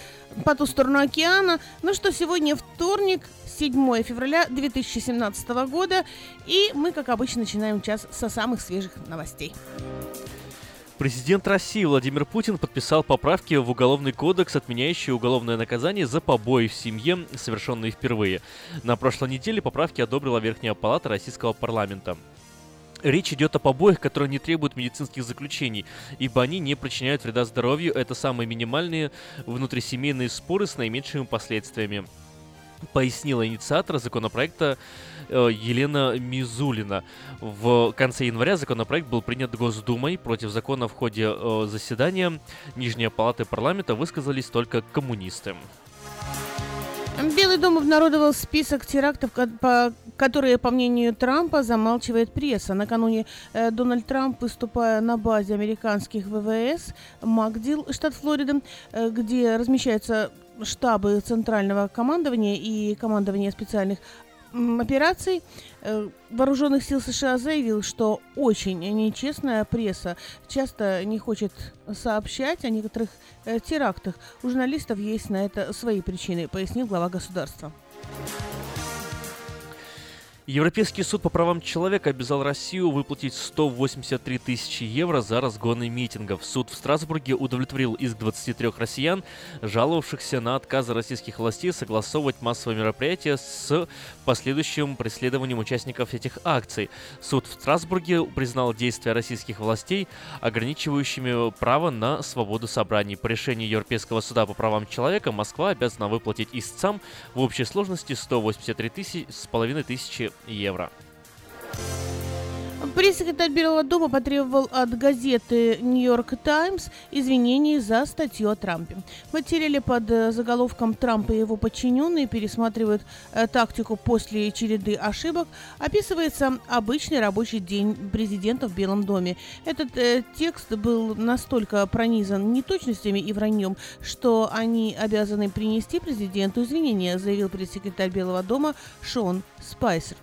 по ту сторону океана. Ну что, сегодня вторник, 7 февраля 2017 года. И мы, как обычно, начинаем час со самых свежих новостей. Президент России Владимир Путин подписал поправки в Уголовный кодекс, отменяющие уголовное наказание за побои в семье, совершенные впервые. На прошлой неделе поправки одобрила Верхняя Палата Российского парламента. Речь идет о побоях, которые не требуют медицинских заключений, ибо они не причиняют вреда здоровью. Это самые минимальные внутрисемейные споры с наименьшими последствиями пояснила инициатор законопроекта Елена Мизулина. В конце января законопроект был принят Госдумой. Против закона в ходе э, заседания Нижней Палаты парламента высказались только коммунисты. Белый дом обнародовал список терактов, которые, по мнению Трампа, замалчивает пресса. Накануне э, Дональд Трамп, выступая на базе американских ВВС Макдил, штат Флорида, где размещаются штабы центрального командования и командования специальных операций э, вооруженных сил США заявил, что очень нечестная пресса часто не хочет сообщать о некоторых э, терактах. У журналистов есть на это свои причины, пояснил глава государства. Европейский суд по правам человека обязал Россию выплатить 183 тысячи евро за разгоны митингов. Суд в Страсбурге удовлетворил иск 23 россиян, жаловавшихся на отказы российских властей согласовывать массовые мероприятия с последующим преследованием участников этих акций. Суд в Страсбурге признал действия российских властей ограничивающими право на свободу собраний. По решению Европейского суда по правам человека Москва обязана выплатить истцам в общей сложности 183 тысячи с половиной тысячи евро. Пресс-секретарь Белого дома потребовал от газеты «Нью-Йорк Таймс» извинений за статью о Трампе. В материале под э, заголовком «Трамп и его подчиненные пересматривают э, тактику после череды ошибок» описывается обычный рабочий день президента в Белом доме. Этот э, текст был настолько пронизан неточностями и враньем, что они обязаны принести президенту извинения, заявил пресс-секретарь Белого дома Шон Спайсер.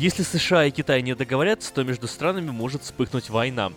Если США и Китай не договорятся, то между странами может вспыхнуть война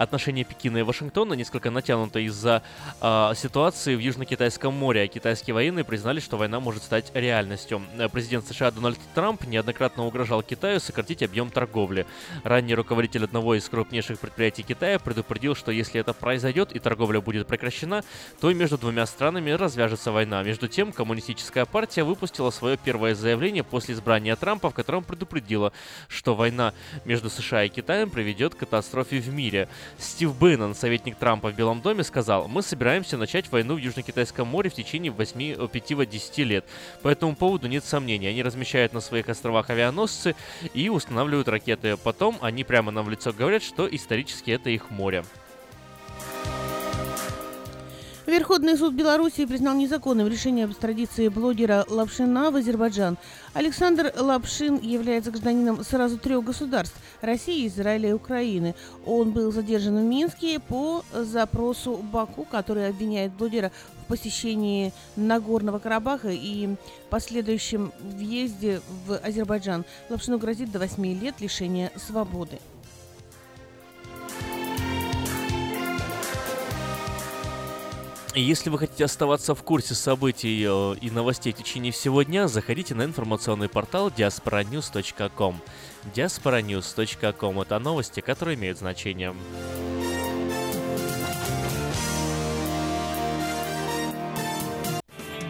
отношения Пекина и Вашингтона несколько натянуты из-за э, ситуации в Южно-Китайском море. Китайские военные признали, что война может стать реальностью. Президент США Дональд Трамп неоднократно угрожал Китаю сократить объем торговли. Ранний руководитель одного из крупнейших предприятий Китая предупредил, что если это произойдет и торговля будет прекращена, то между двумя странами развяжется война. Между тем, коммунистическая партия выпустила свое первое заявление после избрания Трампа, в котором предупредила, что война между США и Китаем приведет к катастрофе в мире. Стив Бейнон, советник Трампа в Белом доме, сказал, мы собираемся начать войну в Южно-Китайском море в течение 8-5-10 лет. По этому поводу нет сомнений. Они размещают на своих островах авианосцы и устанавливают ракеты. Потом они прямо нам в лицо говорят, что исторически это их море. Верховный суд Беларуси признал незаконным решение об экстрадиции блогера Лапшина в Азербайджан. Александр Лапшин является гражданином сразу трех государств – России, Израиля и Украины. Он был задержан в Минске по запросу Баку, который обвиняет блогера в посещении Нагорного Карабаха и последующем въезде в Азербайджан. Лапшину грозит до 8 лет лишения свободы. Если вы хотите оставаться в курсе событий э, и новостей в течение всего дня, заходите на информационный портал diasporanews.com. diasporanews.com – это новости, которые имеют значение.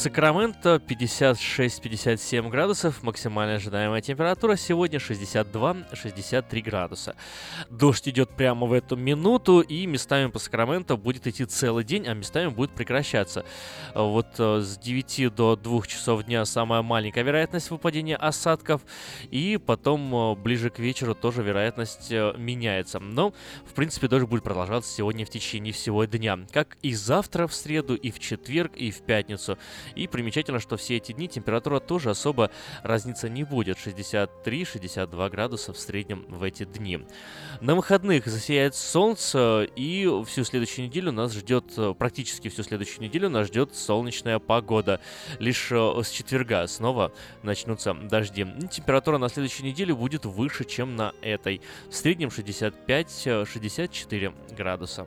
Сакраменто 56-57 градусов, максимальная ожидаемая температура сегодня 62-63 градуса. Дождь идет прямо в эту минуту, и местами по Сакраменто будет идти целый день, а местами будет прекращаться. Вот э, с 9 до 2 часов дня самая маленькая вероятность выпадения осадков, и потом э, ближе к вечеру тоже вероятность э, меняется. Но, в принципе, дождь будет продолжаться сегодня в течение всего дня, как и завтра в среду, и в четверг, и в пятницу. И примечательно, что все эти дни температура тоже особо разница не будет. 63-62 градуса в среднем в эти дни. На выходных засияет солнце, и всю следующую неделю нас ждет, практически всю следующую неделю нас ждет солнечная погода. Лишь э, с четверга снова начнутся дожди. Температура на следующей неделе будет выше, чем на этой. В среднем 65-64 градуса.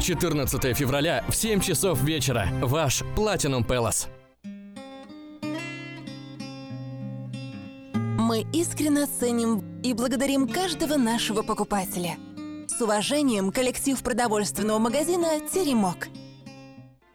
14 февраля в 7 часов вечера. Ваш Platinum Palace. Мы искренне ценим и благодарим каждого нашего покупателя. С уважением, коллектив продовольственного магазина «Теремок».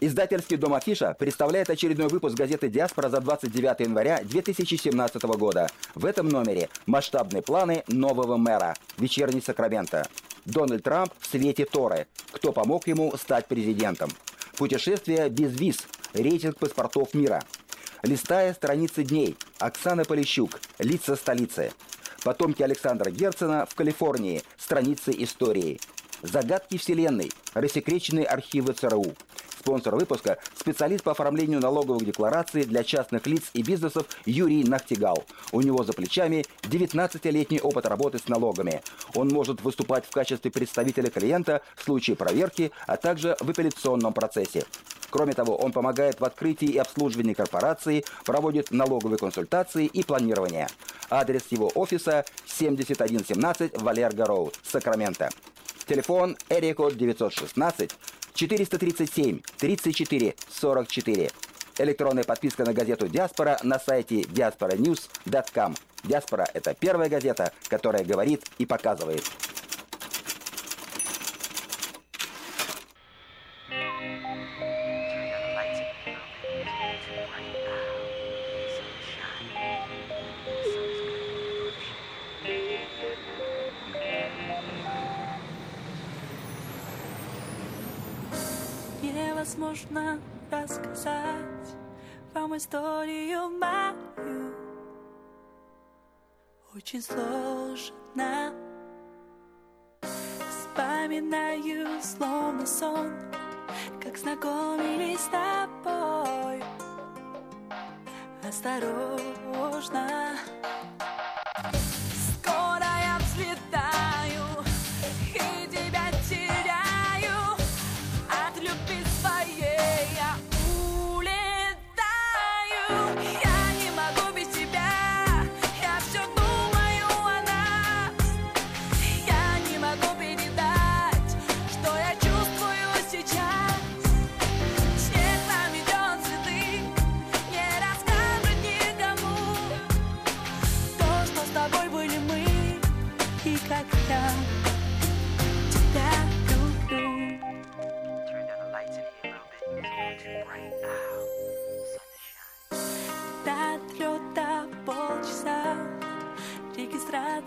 Издательский дом «Афиша» представляет очередной выпуск газеты «Диаспора» за 29 января 2017 года. В этом номере масштабные планы нового мэра. Вечерний Сакраменто. Дональд Трамп в свете Торы. Кто помог ему стать президентом? Путешествие без виз. Рейтинг паспортов мира. Листая страницы дней. Оксана Полищук. Лица столицы. Потомки Александра Герцена в Калифорнии. Страницы истории. Загадки Вселенной. Рассекреченные архивы ЦРУ. Спонсор выпуска – специалист по оформлению налоговых деклараций для частных лиц и бизнесов Юрий Нахтигал. У него за плечами 19-летний опыт работы с налогами. Он может выступать в качестве представителя клиента в случае проверки, а также в апелляционном процессе. Кроме того, он помогает в открытии и обслуживании корпорации, проводит налоговые консультации и планирование. Адрес его офиса 7117 Валерго Роуд, Сакраменто. Телефон Эрикод 916 437 34 44. Электронная подписка на газету «Диаспора» на сайте diasporanews.com. «Диаспора» — это первая газета, которая говорит и показывает. Невозможно рассказать вам историю мою? Очень сложно. Вспоминаю словно сон Как знакомились с тобой. Осторожно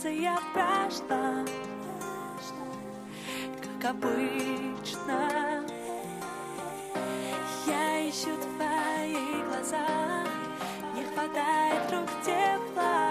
Регистрация прошла Как обычно. Я ищу твои глаза Не хватает рук тепла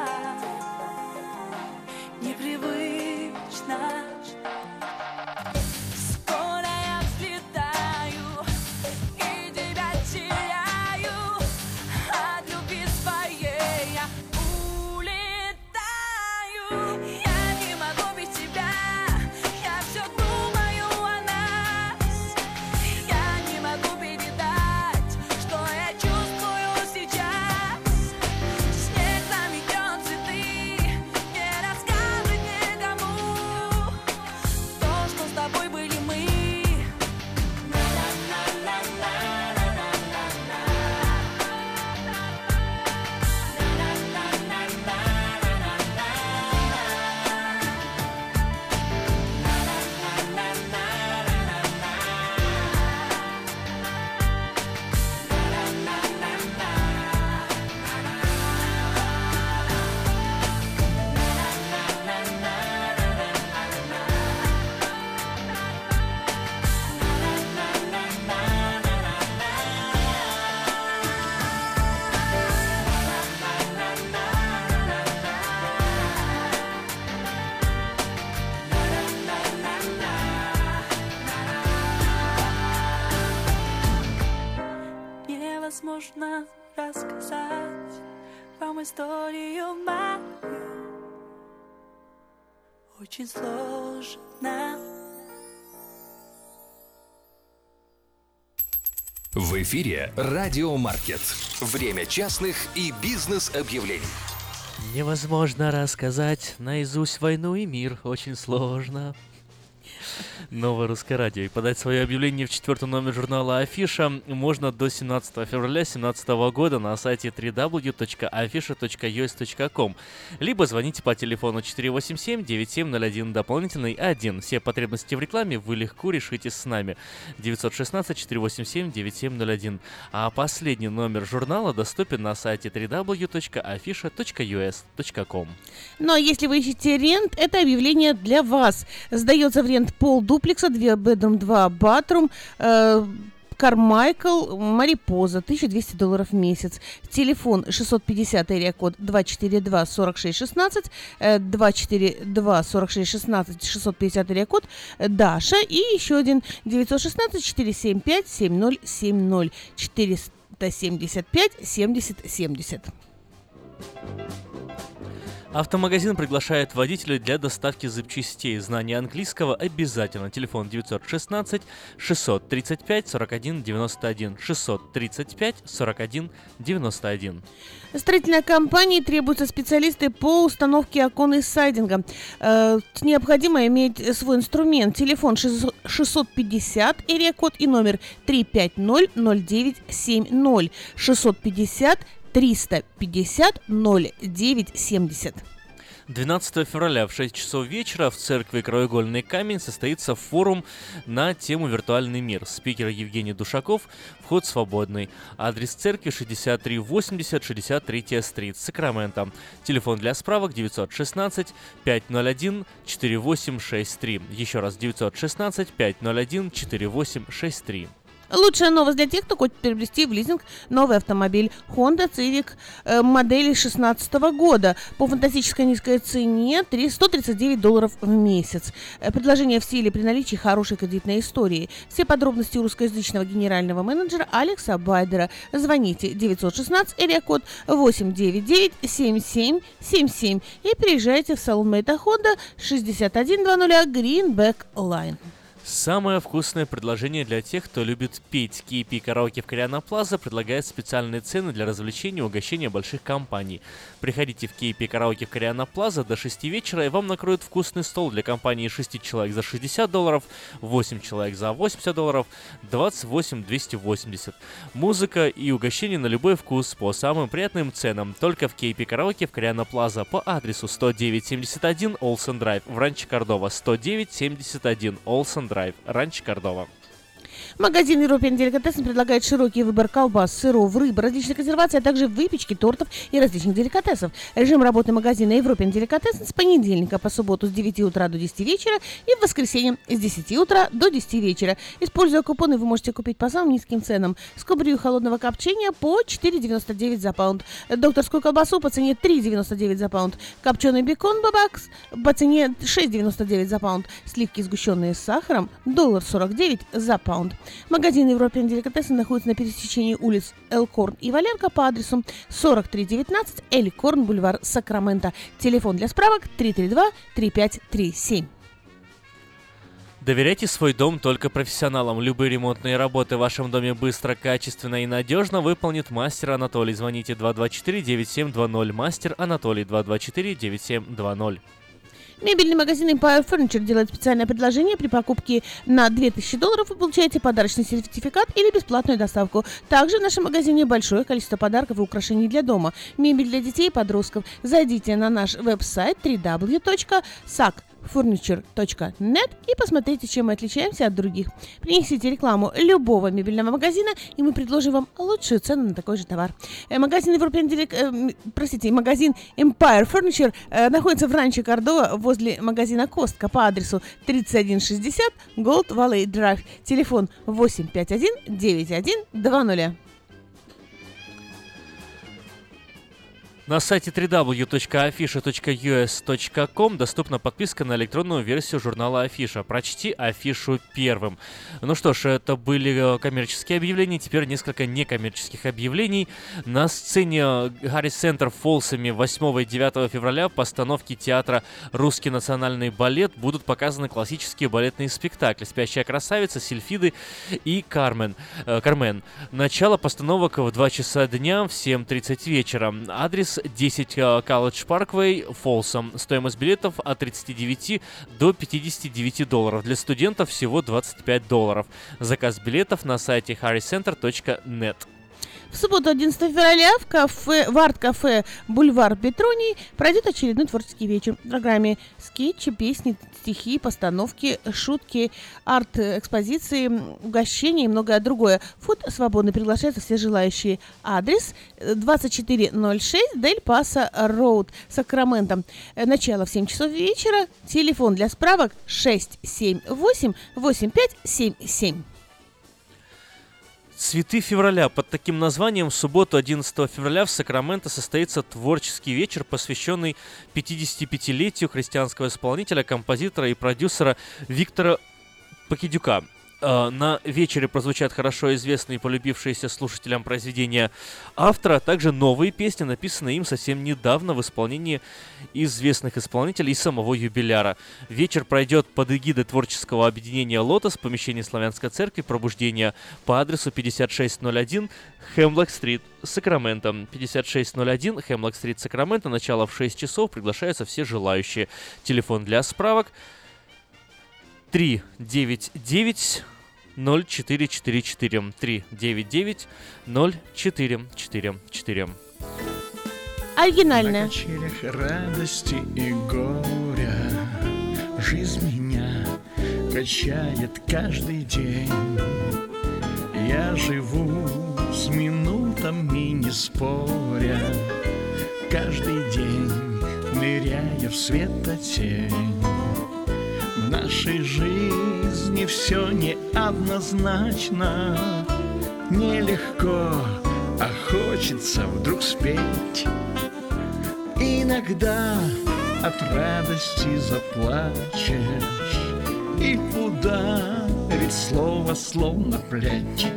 вам историю мою Очень сложно В эфире Радиомаркет. Время частных и бизнес-объявлений. Невозможно рассказать наизусть войну и мир. Очень сложно. Новое русское радио. И подать свое объявление в четвертый номер журнала Афиша можно до 17 февраля 2017 года на сайте www.afisha.us.com либо звоните по телефону 487-9701 дополнительный 1. Все потребности в рекламе вы легко решите с нами. 916-487-9701. А последний номер журнала доступен на сайте www.afisha.us.com Ну а если вы ищете рент, это объявление для вас. Сдается в рент пол дуплекса, 2 бедрум, 2 батрум, э, Кармайкл, Марипоза, 1200 долларов в месяц. Телефон 650 эрия код 242 46 16, э, 242 46 16, 650 эрия код Даша и еще один 916 475 7070 475 70 70. Автомагазин приглашает водителей для доставки запчастей. Знание английского обязательно. Телефон 916 635 41 91 635 41 91. Строительной компании требуются специалисты по установке окон и сайдинга. Э, необходимо иметь свой инструмент. Телефон 650, эрия-код и номер 3500970. 650 350 0970. 12 февраля в 6 часов вечера в церкви Краеугольный камень состоится форум на тему «Виртуальный мир». Спикер Евгений Душаков. Вход свободный. Адрес церкви 6380 63 стрит, Сакраменто. Телефон для справок 916 501 4863. Еще раз 916 501 4863. Лучшая новость для тех, кто хочет приобрести в лизинг новый автомобиль Honda Civic э, модели 2016 года по фантастической низкой цене 3 139 долларов в месяц. Э, предложение в силе при наличии хорошей кредитной истории. Все подробности у русскоязычного генерального менеджера Алекса Байдера. Звоните 916 эрия код 899 7777 и приезжайте в салон Мэйта Honda 6100 Greenback Line. Самое вкусное предложение для тех, кто любит петь. KP Караоке в Кориана Плаза предлагает специальные цены для развлечения и угощения больших компаний. Приходите в KP Караоке в Кориана Плаза до 6 вечера, и вам накроют вкусный стол для компании 6 человек за 60 долларов, 8 человек за 80 долларов, 28 280. Музыка и угощение на любой вкус по самым приятным ценам только в KP Караоке в Кориана Плаза по адресу 10971 Олсен Драйв в Ранче Кордова 10971 Олсен Драйв, Ранч Кордова. Магазин European Delicatessen предлагает широкий выбор колбас, сыров, рыбы, различных консерваций, а также выпечки, тортов и различных деликатесов. Режим работы магазина European Delicatessen с понедельника по субботу с 9 утра до 10 вечера и в воскресенье с 10 утра до 10 вечера. Используя купоны, вы можете купить по самым низким ценам. Скумбрию холодного копчения по 4,99 за паунд. Докторскую колбасу по цене 3,99 за паунд. Копченый бекон бабакс по цене 6,99 за паунд. Сливки сгущенные с сахаром доллар 49 за паунд. Магазин European Delicatessen находится на пересечении улиц Элкорн и Валенко по адресу 4319 Элькорн, бульвар Сакраменто. Телефон для справок 332-3537. Доверяйте свой дом только профессионалам. Любые ремонтные работы в вашем доме быстро, качественно и надежно выполнит мастер Анатолий. Звоните 224-9720. Мастер Анатолий 224-9720. Мебельный магазин Empire Furniture делает специальное предложение. При покупке на 2000 долларов вы получаете подарочный сертификат или бесплатную доставку. Также в нашем магазине большое количество подарков и украшений для дома. Мебель для детей и подростков. Зайдите на наш веб-сайт www.sac furniture.net и посмотрите, чем мы отличаемся от других. Принесите рекламу любого мебельного магазина, и мы предложим вам лучшую цену на такой же товар. Э, Магазин European Direct, э, простите, магазин Empire Furniture э, находится в Ранчо Кордова возле магазина Костка по адресу 3160 Gold Valley Drive. Телефон 851 9120. На сайте www.afisha.us.com доступна подписка на электронную версию журнала Афиша. Прочти афишу первым. Ну что ж, это были э, коммерческие объявления, теперь несколько некоммерческих объявлений. На сцене Гарри Центр Фолсами 8 и 9 февраля в постановке театра «Русский национальный балет» будут показаны классические балетные спектакли «Спящая красавица», «Сильфиды» и «Кармен». Э, «Кармен». Начало постановок в 2 часа дня в 7.30 вечера. Адрес 10 College Parkway, Фолсом. Стоимость билетов от 39 до 59 долларов. Для студентов всего 25 долларов. Заказ билетов на сайте harrycenter.net. В субботу 11 февраля в кафе, в арт-кафе «Бульвар Петроний» пройдет очередной творческий вечер. В программе скетчи, песни, стихи, постановки, шутки, арт-экспозиции, угощения и многое другое. Вход свободно приглашаются все желающие. Адрес 2406 Дель Паса Роуд, Сакраменто. Начало в 7 часов вечера. Телефон для справок 678 8577. Цветы февраля. Под таким названием в субботу 11 февраля в Сакраменто состоится творческий вечер, посвященный 55-летию христианского исполнителя, композитора и продюсера Виктора Покидюка. Э, На вечере прозвучат хорошо известные и полюбившиеся слушателям произведения автора, а также новые песни, написанные им совсем недавно в исполнении известных исполнителей и самого юбиляра. Вечер пройдет под эгидой творческого объединения «Лотос» в помещении Славянской церкви пробуждения по адресу 5601 Хемлок-стрит, Сакраменто. 5601 Хемлок-стрит, Сакраменто. Начало в 6 часов. Приглашаются все желающие. Телефон для справок 399 0444 399 0444 Оригинальная. На качелях радости и горя Жизнь меня качает каждый день. Я живу с минутами не споря. Каждый день ныряя в светотень В нашей жизни все неоднозначно. Нелегко, а хочется вдруг спеть. Иногда от радости заплачешь. И ударит слово словно плеть.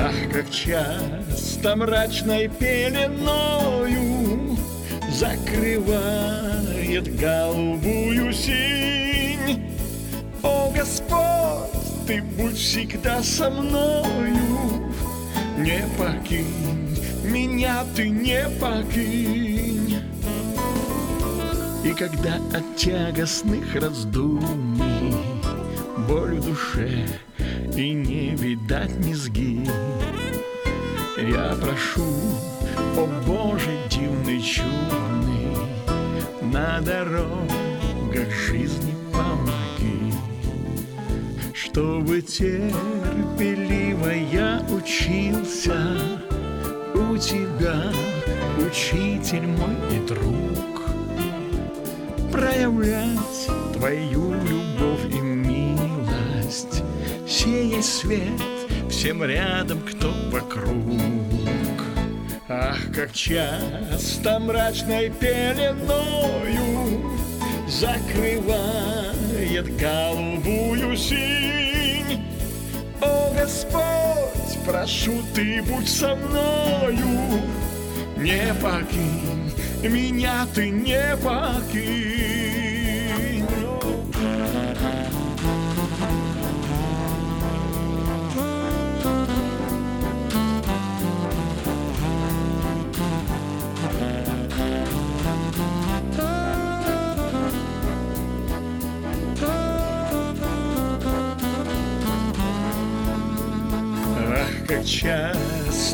Ах, как часто мрачной пеленою Закрывает голубую синь. О, Господь, Ты будь всегда со мною. Не покинь меня ты не покинь. И когда от тягостных раздумий Боль в душе и не видать низги Я прошу, о Боже дивный чудный На дорогах жизни помоги чтобы терпеливо я учился у тебя, учитель мой и друг, проявлять твою любовь и милость, сеять свет всем рядом, кто вокруг. Ах, как часто мрачной пеленою Закрывает голубую синь. О, Господь, прошу, Ты будь со мною. Не покинь, меня Ты не покинь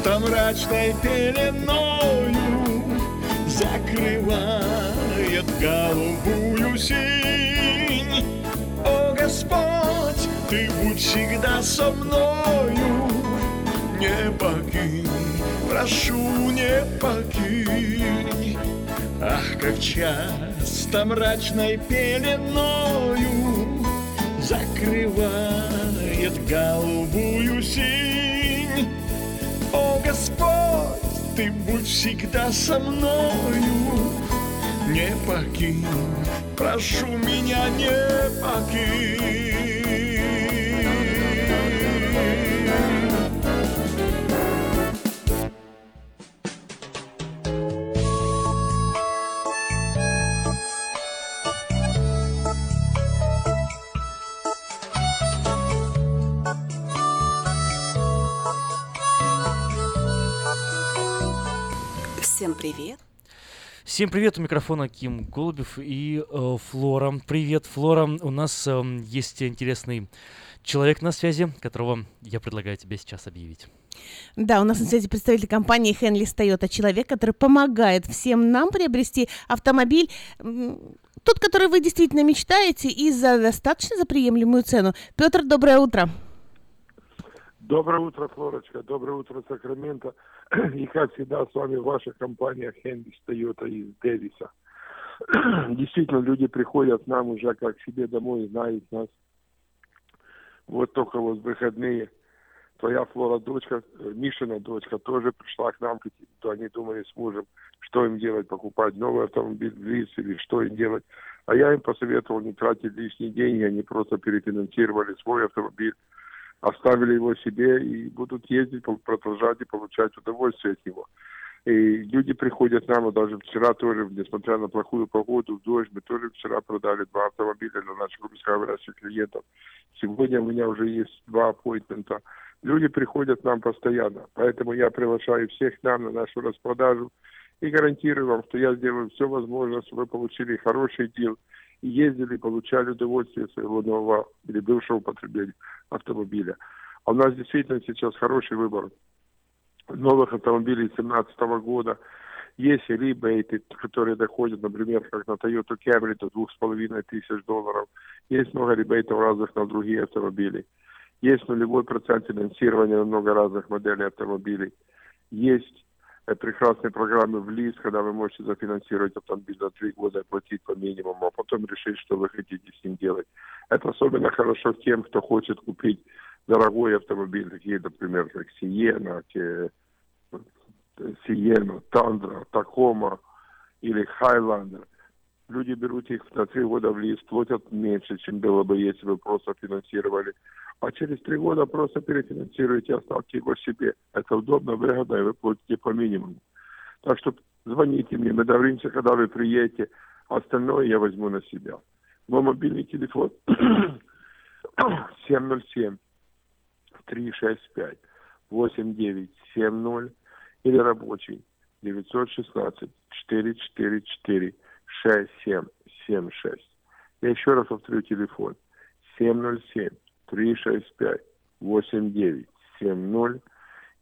часто мрачной пеленою Закрывает голубую синь. О, Господь, Ты будь всегда со мною. Не покинь, прошу, не покинь. Ах, как часто мрачной пеленою Закрывает голубую синь О, Господь, Ты будь всегда со мною. Не покинь, прошу меня, не покинь Всем привет, у микрофона Ким Голубев и э, Флора. Привет, Флора. У нас э, есть интересный человек на связи, которого я предлагаю тебе сейчас объявить. Да, у нас на связи представитель компании Хенли Toyota, человек, который помогает всем нам приобрести автомобиль, тот, который вы действительно мечтаете, и за достаточно за приемлемую цену. Петр, доброе утро. Доброе утро, Флорочка. Доброе утро, Сакраменто. И, как всегда, с вами ваша компания Хенрис Тойота из Дэвиса. Действительно, люди приходят к нам уже как к себе домой, знают нас. Вот только вот выходные твоя Флора дочка, э, Мишина дочка тоже пришла к нам, то они думали с мужем, что им делать, покупать новый автомобиль в или что им делать. А я им посоветовал не тратить лишние деньги, они просто перефинансировали свой автомобиль, оставили его себе и будут ездить, продолжать и получать удовольствие от него. И люди приходят к нам, а даже вчера тоже, несмотря на плохую погоду, в дождь, мы тоже вчера продали два автомобиля для наших русскоговорящих клиентов. Сегодня у меня уже есть два аппоинтмента. Люди приходят к нам постоянно, поэтому я приглашаю всех к нам на нашу распродажу и гарантирую вам, что я сделаю все возможное, чтобы вы получили хороший дел и ездили, получали удовольствие своего нового или бывшего употребления автомобиля. А у нас действительно сейчас хороший выбор новых автомобилей 2017 года. Есть ребейты, которые доходят, например, как на Toyota Camry до двух с половиной тысяч долларов. Есть много ребейтов разных на другие автомобили. Есть нулевой процент финансирования на много разных моделей автомобилей. Есть прекрасные программы в лиз, когда вы можете зафинансировать автомобиль за три года и платить по минимуму, а потом решить, что вы хотите с ним делать. Это особенно хорошо тем, кто хочет купить дорогой автомобиль, такие, например, как Сиена, Сиена, Тандра, Такома или Хайландер. Люди берут их на три года в лист, платят меньше, чем было бы, если бы просто финансировали. А через три года просто перефинансируете, оставьте его себе. Это удобно, выгодно, и вы платите по минимуму. Так что звоните мне, мы договоримся, когда вы приедете. Остальное я возьму на себя. Мой мобильный телефон 707 365 8970 или рабочий 916 444 6776. Я еще раз повторю телефон 707 365 8970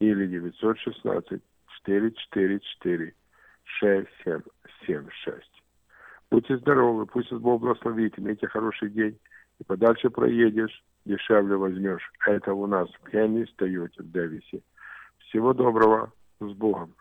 или 916 444 6776. Будьте здоровы, пусть Бог благословит, имейте хороший день и подальше проедешь, дешевле возьмешь. Это у нас в Хенни, Тойоте, в Дэвисе. Всего доброго, с Богом.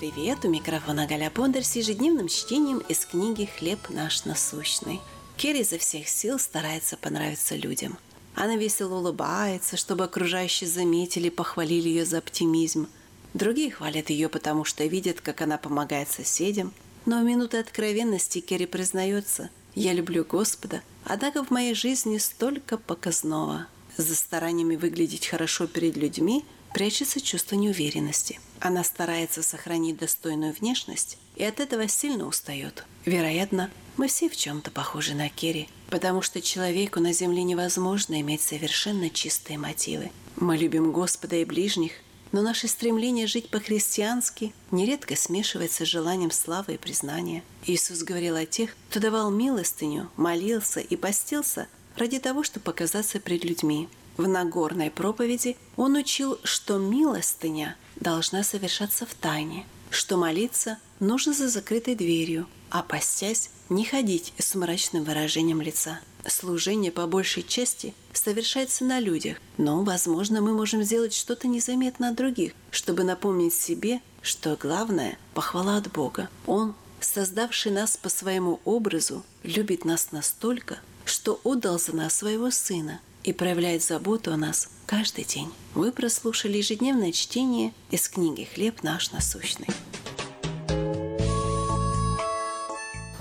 Привет! У микрофона Галя Бондарь с ежедневным чтением из книги «Хлеб наш насущный». Керри изо всех сил старается понравиться людям. Она весело улыбается, чтобы окружающие заметили похвалили ее за оптимизм. Другие хвалят ее, потому что видят, как она помогает соседям. Но в минуты откровенности Керри признается «Я люблю Господа, однако в моей жизни столько показного». За стараниями выглядеть хорошо перед людьми прячется чувство неуверенности. Она старается сохранить достойную внешность и от этого сильно устает. Вероятно, мы все в чем-то похожи на Керри, потому что человеку на земле невозможно иметь совершенно чистые мотивы. Мы любим Господа и ближних, но наше стремление жить по-христиански нередко смешивается с желанием славы и признания. Иисус говорил о тех, кто давал милостыню, молился и постился ради того, чтобы показаться пред людьми. В Нагорной проповеди он учил, что милостыня должна совершаться в тайне, что молиться нужно за закрытой дверью, а постясь не ходить с мрачным выражением лица. Служение по большей части совершается на людях, но, возможно, мы можем сделать что-то незаметно от других, чтобы напомнить себе, что главное – похвала от Бога. Он, создавший нас по своему образу, любит нас настолько, что отдал за нас своего Сына и проявляет заботу о нас каждый день. Вы прослушали ежедневное чтение из книги «Хлеб наш насущный».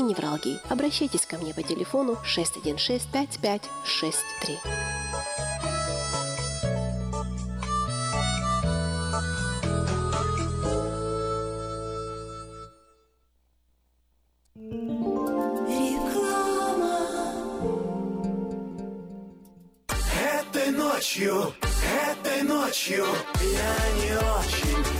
невралгии. Обращайтесь ко мне по телефону 616 5563. Этой ночью, этой ночью я не очень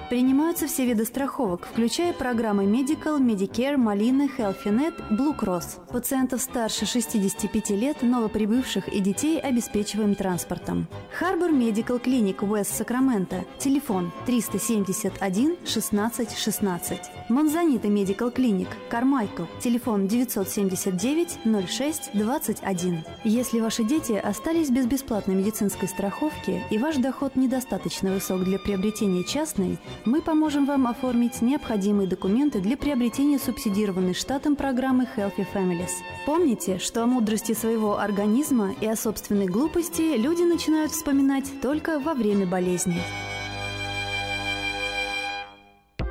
Принимаются все виды страховок, включая программы Medical, Medicare, Малина, HealthyNet, Blue Cross. Пациентов старше 65 лет, новоприбывших и детей обеспечиваем транспортом. Харбор Медикал Клиник Уэст Сакраменто. Телефон 371 16 16. Монзанита Медикал Клиник Кармайкл. Телефон 979 06 21. Если ваши дети остались без бесплатной медицинской страховки и ваш доход недостаточно высок для приобретения частной, мы поможем вам оформить необходимые документы для приобретения субсидированной штатом программы Healthy Families. Помните, что о мудрости своего организма и о собственной глупости люди начинают вспоминать только во время болезни.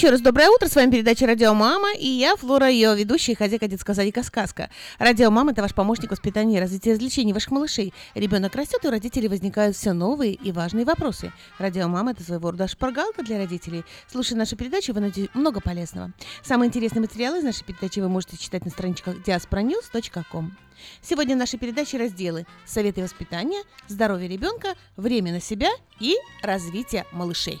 Еще раз доброе утро, с вами передача «Радио Мама» и я, Флора, ее ведущая и хозяйка детского садика «Сказка». «Радио Мама» — это ваш помощник воспитания и развития развлечений ваших малышей. Ребенок растет, и у родителей возникают все новые и важные вопросы. «Радио Мама» — это своего рода шпаргалка для родителей. Слушая нашу передачу, вы найдете много полезного. Самые интересные материалы из нашей передачи вы можете читать на страничках diasporanews.com. Сегодня в нашей передаче разделы «Советы воспитания», «Здоровье ребенка», «Время на себя» и «Развитие малышей».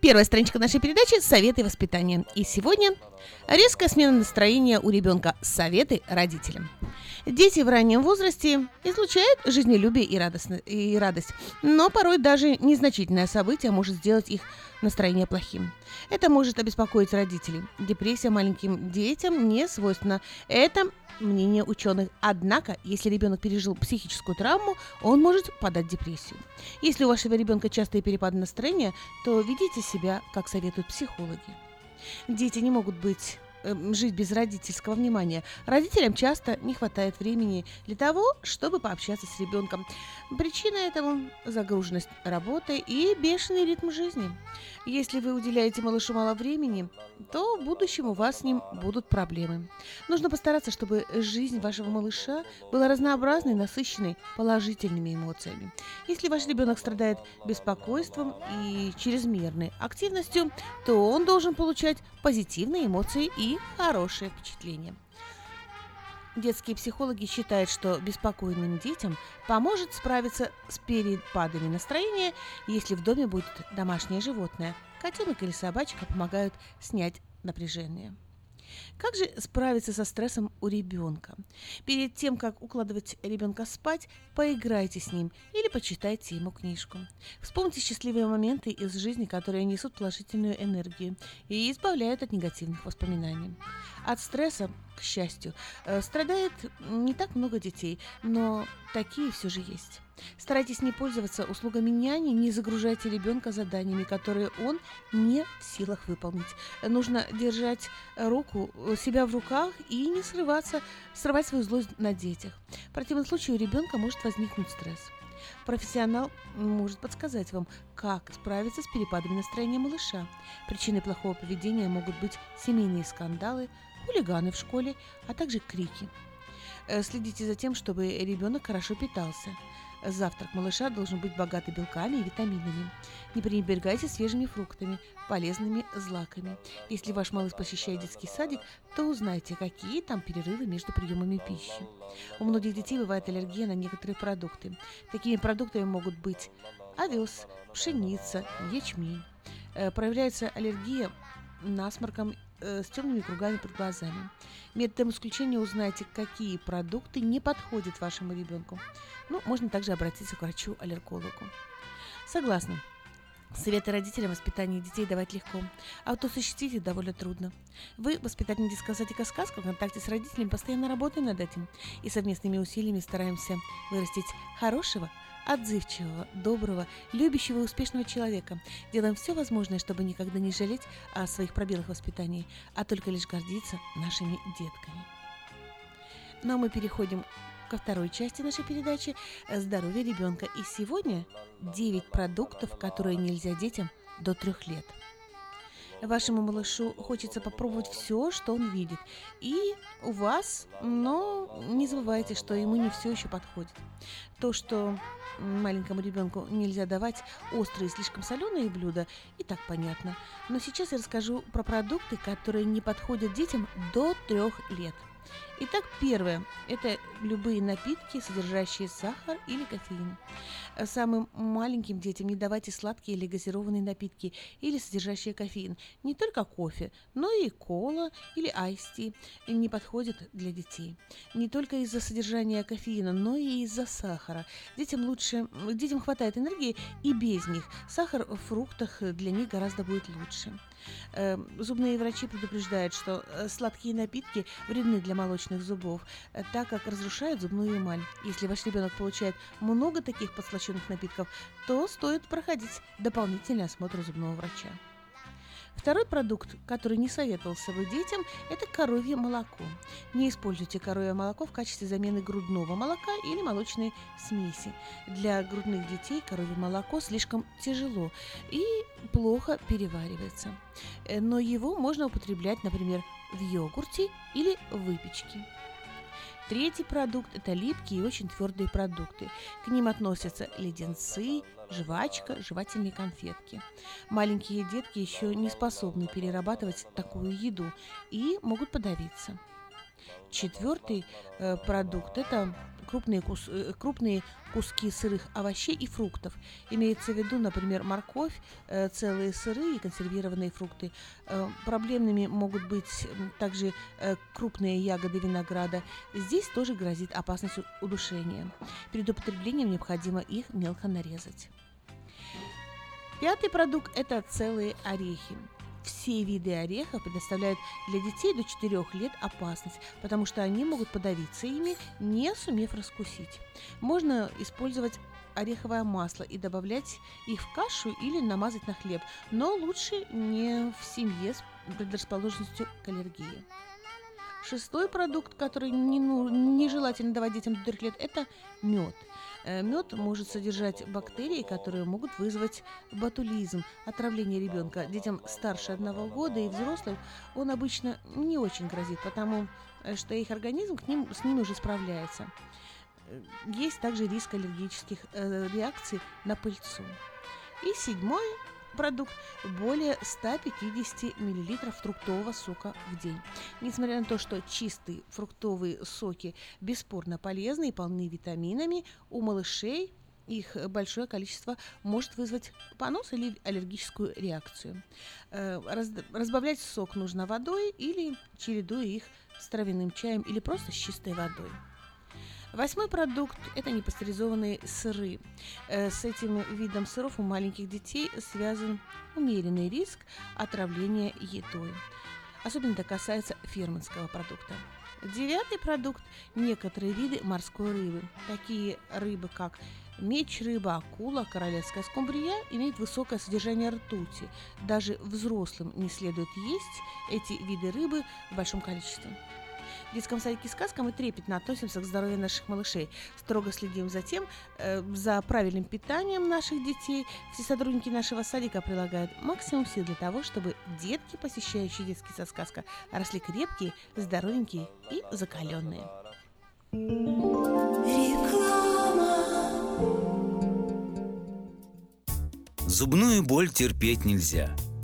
Первая страничка нашей передачи – советы воспитания. И сегодня резкая смена настроения у ребенка. Советы родителям. Дети в раннем возрасте излучают жизнелюбие и, радостно, и радость, но порой даже незначительное событие может сделать их настроение плохим. Это может обеспокоить родителей. Депрессия маленьким детям не свойственна. Это мнение ученых. Однако, если ребенок пережил психическую травму, он может подать депрессию. Если у вашего ребенка частые перепады настроения, то ведите себя, как советуют психологи. Дети не могут быть жить без родительского внимания. Родителям часто не хватает времени для того, чтобы пообщаться с ребенком. Причина этому – загруженность работы и бешеный ритм жизни. Если вы уделяете малышу мало времени, то в будущем у вас с ним будут проблемы. Нужно постараться, чтобы жизнь вашего малыша была разнообразной, насыщенной положительными эмоциями. Если ваш ребенок страдает беспокойством и чрезмерной активностью, то он должен получать позитивные эмоции и хорошие впечатления. Детские психологи считают, что беспокойным детям поможет справиться с перепадами настроения, если в доме будет домашнее животное. Котенок или собачка помогают снять напряжение. Как же справиться со стрессом у ребенка? Перед тем, как укладывать ребенка спать, поиграйте с ним или почитайте ему книжку. Вспомните счастливые моменты из жизни, которые несут положительную энергию и избавляют от негативных воспоминаний. От стресса, к счастью, э, страдает не так много детей, но такие все же есть. Старайтесь не пользоваться услугами няни, не загружайте ребенка заданиями, которые он не в силах выполнить. Нужно держать руку, себя в руках и не срываться, срывать свою злость на детях. В противном случае у ребенка может возникнуть стресс. Профессионал может подсказать вам, как справиться с перепадами настроения малыша. Причиной плохого поведения могут быть семейные скандалы, хулиганы в школе, а также крики. Э, Следите за тем, чтобы ребенок хорошо питался. Завтрак малыша должен быть богатый белками и витаминами. Не пренебрегайте свежими фруктами, полезными злаками. Если ваш малыш посещает детский садик, то узнайте, какие там перерывы между приемами пищи. У многих детей бывает аллергия на некоторые продукты. Такими продуктами могут быть овес, пшеница, ячмень. Э, Проявляется аллергия насморком с темными кругами под глазами. Методом исключения узнайте, какие продукты не подходят вашему ребенку. Ну, можно также обратиться к врачу-аллергологу. Согласна. Советы родителям о воспитании детей давать легко, а вот осуществить их довольно трудно. Вы, воспитатель детского садика «Сказка», в контакте с родителями постоянно работаем над этим и совместными усилиями стараемся вырастить хорошего, отзывчивого, доброго, любящего и успешного человека. Делаем все возможное, чтобы никогда не жалеть о своих пробелах воспитания, а только лишь гордиться нашими детками. Ну а мы переходим ко второй части нашей передачи «Здоровье ребенка». И сегодня 9 продуктов, которые нельзя детям до трех лет. Вашему малышу хочется попробовать все, что он видит. И у вас, но не забывайте, что ему не все еще подходит. То, что маленькому ребенку нельзя давать острые, слишком соленые блюда, и так понятно. Но сейчас я расскажу про продукты, которые не подходят детям до трех лет. Итак, первое – это любые напитки, содержащие сахар или кофеин. Самым маленьким детям не давайте сладкие или газированные напитки или содержащие кофеин. Не только кофе, но и кола или айсти не подходят для детей. Не только из-за содержания кофеина, но и из-за сахара. Детям лучше, детям хватает энергии и без них. Сахар в фруктах для них гораздо будет лучше. Э, Зубные врачи предупреждают, что э, сладкие напитки вредны для молочных зубов, э, так как разрушают зубную эмаль. Если ваш ребенок получает много таких подслащенных напитков, то стоит проходить дополнительный осмотр зубного врача. Второй продукт, который не советовался бы детям, это коровье молоко. Не используйте коровье молоко в качестве замены грудного молока или молочной смеси. Для грудных детей коровье молоко слишком тяжело и плохо переваривается. Э, Но его можно употреблять, например, в йогурте или выпечке. Третий продукт – это липкие и очень твердые продукты. К ним относятся леденцы, жвачка, жевательные конфетки. Маленькие детки еще не способны перерабатывать такую еду и могут подавиться. Четвертый э, продукт – это крупные, кус, э, крупные куски сырых овощей и фруктов. Имеется в виду, например, морковь, э, целые сыры и консервированные фрукты. Э, проблемными могут быть также э, крупные ягоды винограда. Здесь тоже грозит опасность удушения. Перед употреблением необходимо их мелко нарезать. Пятый продукт – это целые орехи. Все виды орехов предоставляют для детей до 4 лет опасность, потому что они могут подавиться ими, не сумев раскусить. Можно использовать ореховое масло и добавлять их в кашу или намазать на хлеб, но лучше не в семье с предрасположенностью к аллергии. Шестой продукт, который не, ну, нежелательно давать детям до 3 лет, это мед. Мед может содержать бактерии, которые могут вызвать ботулизм, отравление ребенка. Детям старше одного года и взрослым он обычно не очень грозит, потому э, что их организм к ним, с ними уже справляется. Э, Есть также риск аллергических э, реакций на пыльцу. И седьмой продукт более 150 мл фруктового сока в день. Несмотря на то, что чистые фруктовые соки бесспорно полезны и полны витаминами, у малышей их большое количество может вызвать понос или аллергическую реакцию. Э, раз- разбавлять сок нужно водой или чередуя их с травяным чаем или просто с чистой водой. Восьмой продукт – это непастеризованные сыры. Э, С этим видом сыров у маленьких детей связан умеренный риск отравления едой. Особенно это касается фермерского продукта. Девятый продукт – некоторые виды морской рыбы. Такие рыбы, как меч рыба, акула, королевская скумбрия имеют высокое содержание ртути. Даже взрослым не следует есть эти виды рыбы в большом количестве. В детском садике «Сказка» мы трепетно относимся к здоровью наших малышей, строго следим за тем, э, за правильным питанием наших детей. Все сотрудники нашего садика прилагают максимум сил для того, чтобы детки, посещающие детский сад «Сказка», росли крепкие, здоровенькие и закаленные. Зубную боль терпеть нельзя.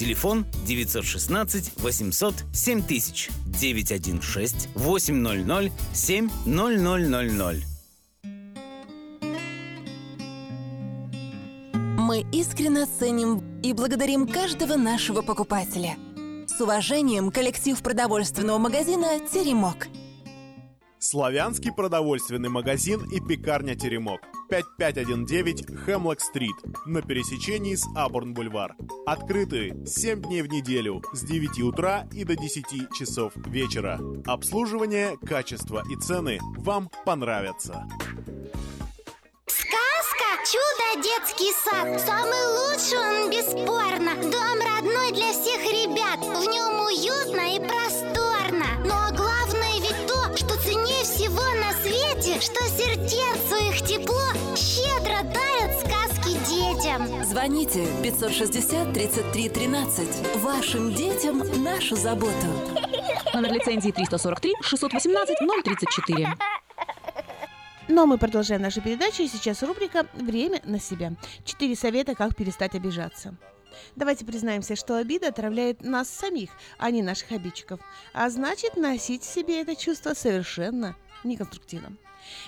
Телефон 916 800 7000 916 800 7000. Мы искренне ценим и благодарим каждого нашего покупателя. С уважением, коллектив продовольственного магазина «Теремок». Славянский продовольственный магазин и пекарня «Теремок». 5519 Хемлок-стрит на пересечении с Абурн-бульвар. Открыты 7 дней в неделю с 9 утра и до 10 часов вечера. Обслуживание, качество и цены вам понравятся. Сказка «Чудо детский сад» Самый лучший он бесспорно Дом родной для всех ребят В нем уютно и просторно Но свете Что сердцу их тепло Щедро дарят сказки детям Звоните 560 33 13. Вашим детям нашу заботу. Номер лицензии 343 618 034. Но мы продолжаем нашу передачу, и сейчас рубрика «Время на себя». Четыре совета, как перестать обижаться. Давайте признаемся, что обида отравляет нас самих, а не наших обидчиков. А значит, носить в себе это чувство совершенно неконструктивно.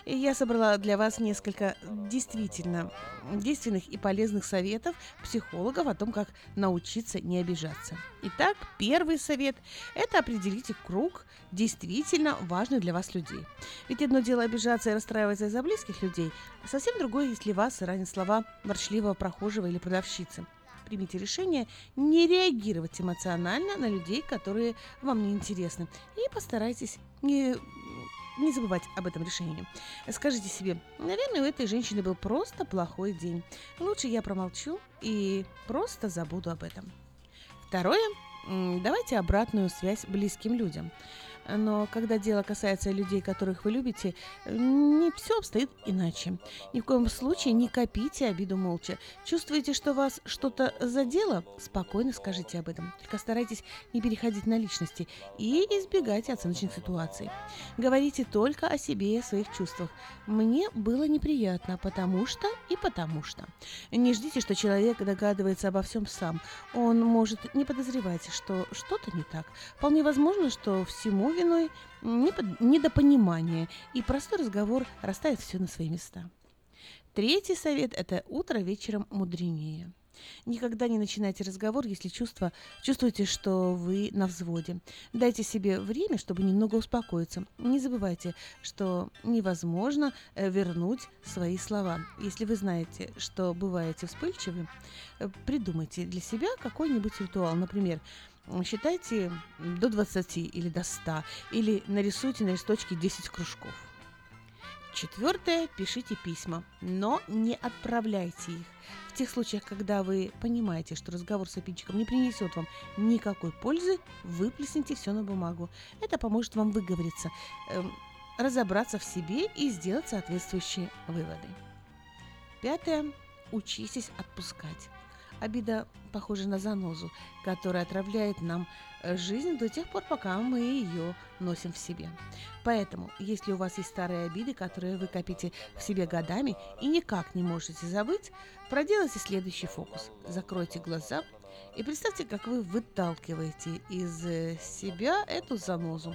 И я собрала для вас несколько действительно действенных и полезных советов психологов о том, как научиться не обижаться. Итак, первый совет – это определите круг действительно важных для вас людей. Ведь одно дело обижаться и расстраиваться из-за близких людей, а совсем другое, если вас ранят слова ворчливого прохожего или продавщицы. Примите решение не реагировать эмоционально на людей, которые вам не интересны, и постарайтесь не не забывать об этом решении. Скажите себе, наверное, у этой женщины был просто плохой день. Лучше я промолчу и просто забуду об этом. Второе. Давайте обратную связь близким людям. Но когда дело касается людей, которых вы любите, не все обстоит иначе. Ни в коем случае не копите обиду молча. Чувствуете, что вас что-то задело? Спокойно скажите об этом. Только старайтесь не переходить на личности и избегайте оценочных ситуаций. Говорите только о себе и о своих чувствах. Мне было неприятно, потому что и потому что. Не ждите, что человек догадывается обо всем сам. Он может не подозревать, что что-то не так. Вполне возможно, что всему виной непод- недопонимание, и простой разговор расставит все на свои места. Третий совет – это утро вечером мудренее. Никогда не начинайте разговор, если чувство, чувствуете, что вы на взводе. Дайте себе время, чтобы немного успокоиться. Не забывайте, что невозможно э, вернуть свои слова. Если вы знаете, что бываете вспыльчивы, э, придумайте для себя какой-нибудь ритуал. Например, считайте до 20 или до 100, или нарисуйте на листочке 10 кружков. Четвертое. Пишите письма, но не отправляйте их. В тех случаях, когда вы понимаете, что разговор с обидчиком не принесет вам никакой пользы, выплесните все на бумагу. Это поможет вам выговориться, эм, разобраться в себе и сделать соответствующие выводы. Пятое. Учитесь отпускать. Обида похожа на занозу, которая отравляет нам э, жизнь до тех пор, пока мы ее носим в себе. Поэтому, если у вас есть старые обиды, которые вы копите в себе годами и никак не можете забыть, проделайте следующий фокус. Закройте глаза и представьте, как вы выталкиваете из э, себя эту занозу.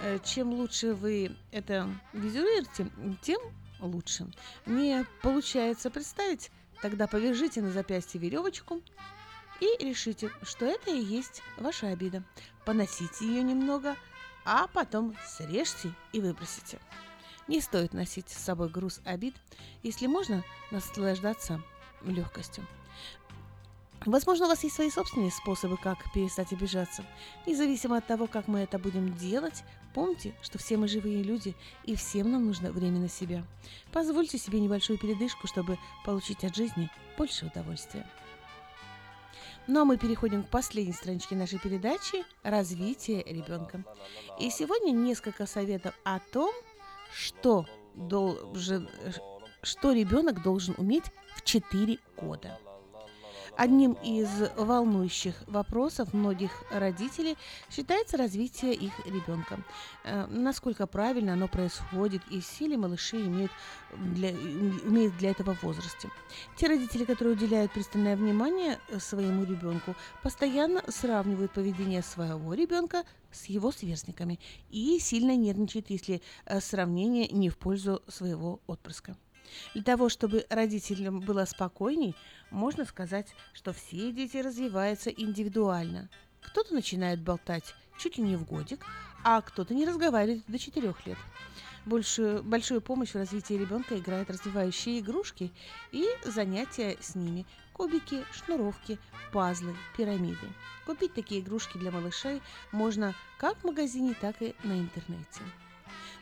Э, Чем лучше вы это визуируете, тем лучше. Не получается представить, тогда повяжите на запястье веревочку и решите, что это и есть ваша обида. Поносите ее немного, а потом срежьте и выбросите. Не стоит носить с собой груз обид, если можно наслаждаться легкостью. Возможно, у вас есть свои собственные способы, как перестать обижаться. Независимо от того, как мы это будем делать, помните, что все мы живые люди, и всем нам нужно время на себя. Позвольте себе небольшую передышку, чтобы получить от жизни больше удовольствия. Ну а мы переходим к последней страничке нашей передачи «Развитие ребенка». И сегодня несколько советов о том, что, должен, что ребенок должен уметь в 4 года. Одним из волнующих вопросов многих родителей считается развитие их ребенка. Э, насколько правильно оно происходит и ли малыши имеют для, имеют для этого возрасте. Те родители, которые уделяют пристальное внимание своему ребенку, постоянно сравнивают поведение своего ребенка с его сверстниками и сильно нервничают, если э, сравнение не в пользу своего отпрыска. Для того, чтобы родителям было спокойней, можно сказать, что все дети развиваются индивидуально. Кто-то начинает болтать чуть ли не в годик, а кто-то не разговаривает до 4 лет. Большую, большую помощь в развитии ребенка играют развивающие игрушки и занятия с ними. Кубики, шнуровки, пазлы, пирамиды. Купить такие игрушки для малышей можно как в магазине, так и на интернете.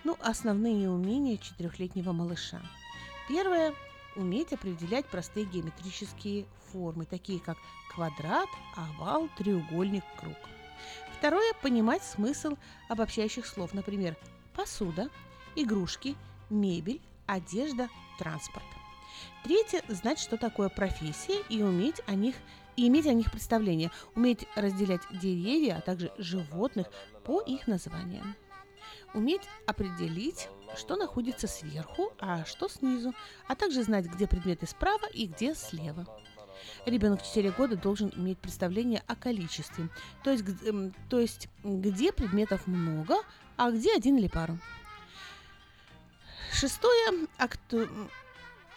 Ну, основные умения четырехлетнего малыша – Первое – уметь определять простые геометрические формы, такие как квадрат, овал, треугольник, круг. Второе – понимать смысл обобщающих слов, например, посуда, игрушки, мебель, одежда, транспорт. Третье – знать, что такое профессия и уметь о них и иметь о них представление, уметь разделять деревья, а также животных по их названиям. Уметь определить что находится сверху, а что снизу, а также знать, где предметы справа и где слева. Ребенок в 4 года должен иметь представление о количестве, то есть, эм, то есть где предметов много, а где один или пару. Шестое. Акту...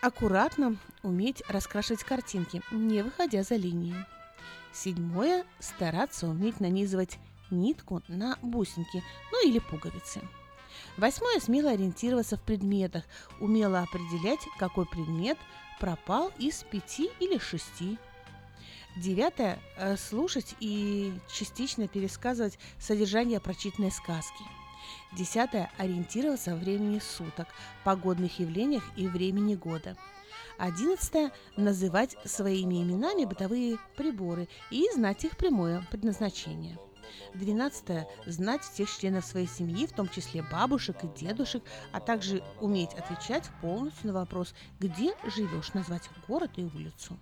Аккуратно уметь раскрашивать картинки, не выходя за линии. Седьмое. Стараться уметь нанизывать нитку на бусинки, ну или пуговицы. Восьмое – смело ориентироваться в предметах, умело определять, какой предмет пропал из пяти или шести. Девятое – слушать и частично пересказывать содержание прочитанной сказки. Десятое – ориентироваться в времени суток, погодных явлениях и времени года. Одиннадцатое – называть своими именами бытовые приборы и знать их прямое предназначение. Двенадцатое – знать всех членов своей семьи, в том числе бабушек и дедушек, а также уметь отвечать полностью на вопрос «Где живешь?» назвать город и улицу.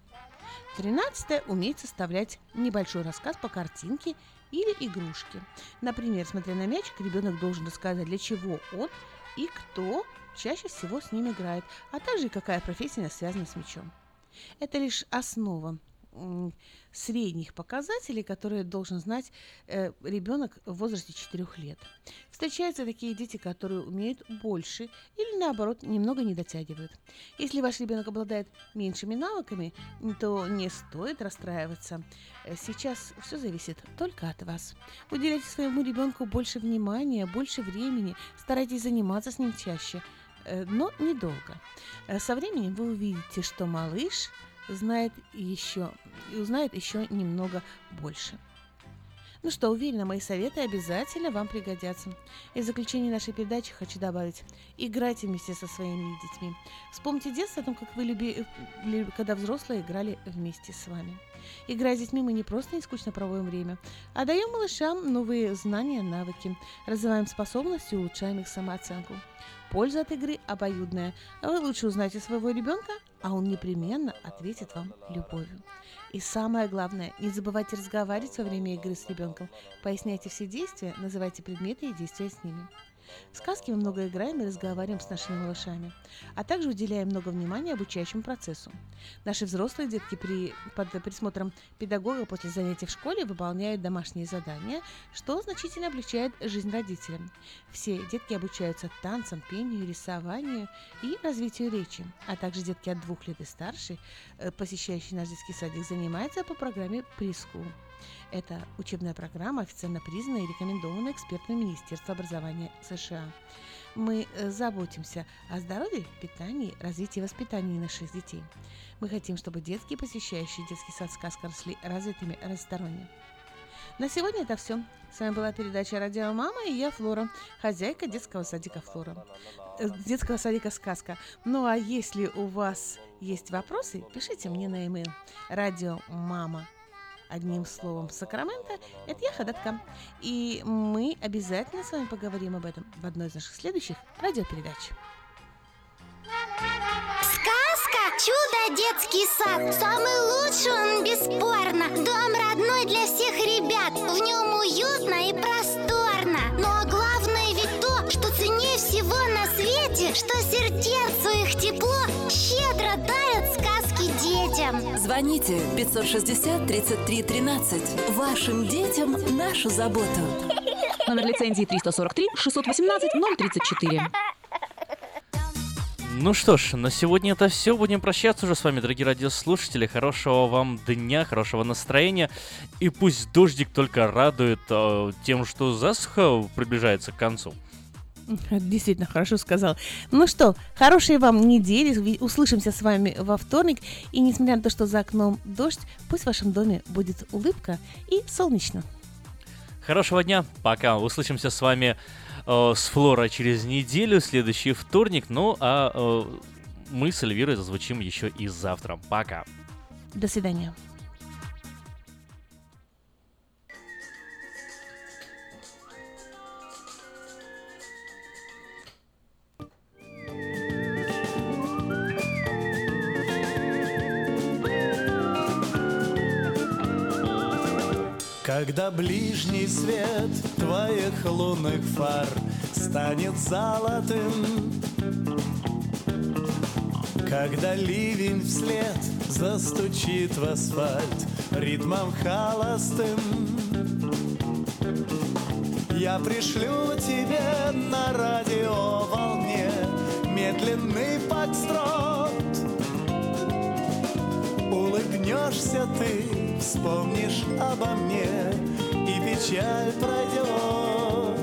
Тринадцатое – уметь составлять небольшой рассказ по картинке или игрушке. Например, смотря на мячик, ребенок должен рассказать, для чего он и кто чаще всего с ним играет, а также какая профессия связана с мячом. Это лишь основа средних показателей, которые должен знать э, ребенок в возрасте 4 лет. Встречаются такие дети, которые умеют больше или наоборот немного не дотягивают. Если ваш ребенок обладает меньшими навыками, то не стоит расстраиваться. Э, Сейчас все зависит только от вас. Уделяйте своему ребенку больше внимания, больше времени, старайтесь заниматься с ним чаще, э, но недолго. Э, Со временем вы увидите, что малыш знает еще и узнает еще немного больше. Ну что, уверена, мои советы обязательно вам пригодятся. И в заключение нашей передачи хочу добавить. Играйте вместе со своими детьми. Вспомните детство о том, как вы люби... лю- когда взрослые играли вместе с вами. Играя с детьми, мы не просто не скучно проводим время, а даем малышам новые знания, навыки, развиваем способности и улучшаем их самооценку. Польза от игры обоюдная. Вы лучше узнаете своего ребенка, а он непременно ответит вам любовью. И самое главное, не забывайте разговаривать во время игры с ребенком. Поясняйте все действия, называйте предметы и действия с ними. В сказке мы много играем и разговариваем с нашими малышами, а также уделяем много внимания обучающему процессу. Наши взрослые детки при, под присмотром педагога после занятий в школе выполняют домашние задания, что значительно облегчает жизнь родителям. Все детки обучаются танцам, пению, рисованию и развитию речи, а также детки от двух лет и старше, э, посещающие наш детский садик, занимаются по программе «Прискул». Это учебная программа, официально признанная и рекомендована экспертами Министерства образования США. Мы э, заботимся о здоровье, питании, развитии и воспитании наших детей. Мы хотим, чтобы детки, посещающие детский сад «Сказка» росли развитыми разносторонне. На сегодня это все. С вами была передача «Радио Мама» и я, Флора, хозяйка детского садика «Флора». Э, Детского садика «Сказка». Ну а если у вас есть вопросы, пишите мне на e-mail радио мама одним словом Сакраменто, это я Ходатка. И мы обязательно с вами поговорим об этом в одной из наших следующих радиопередач. Сказка «Чудо детский сад» Самый лучший он бесспорно Дом родной для всех ребят В нем уютно и просторно Но главное ведь то, что ценнее всего на свете Что сердцу их тепло Звоните 560 33 13. Вашим детям нашу заботу. Номер лицензии 343 618 034. Ну что ж, на сегодня это все. Будем прощаться уже с вами, дорогие радиослушатели. Хорошего вам дня, хорошего настроения. И пусть дождик только радует э, тем, что засуха приближается к концу. Действительно, хорошо сказал. Ну что, хорошей вам недели. Услышимся с вами во вторник. И несмотря на то, что за окном дождь, пусть в вашем доме будет улыбка и солнечно. Хорошего дня, пока. Услышимся с вами э, с Флора через неделю, следующий вторник. Ну а э, мы с Эльвирой зазвучим еще и завтра. Пока. До свидания. Когда ближний свет твоих лунных фар станет золотым, Когда ливень вслед застучит в асфальт ритмом холостым, Я пришлю тебе на радиоволне медленный подстрот. Улыбнешься ты, вспомнишь обо мне, и печаль пройдет.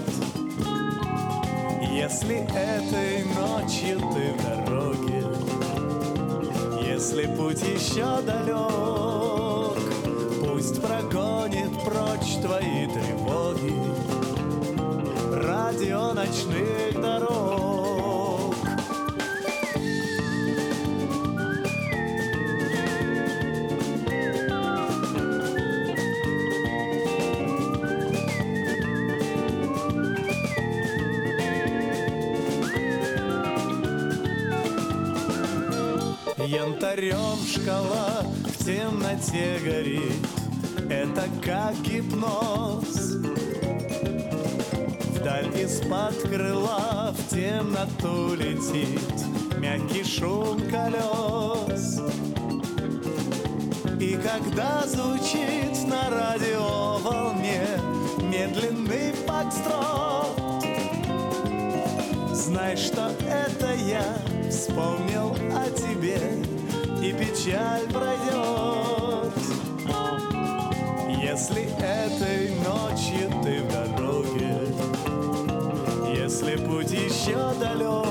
Если этой ночью ты в дороге, если путь еще далек, пусть прогонит прочь твои тревоги радио ночных дорог. фонарем шкала в темноте горит. Это как гипноз. Вдаль из-под крыла в темноту летит Мягкий шум колес. И когда звучит на радио волне Медленный фокстрот Знай, что это я вспомнил о тебе печаль пройдет. Если этой ночью ты в дороге Если путь еще далек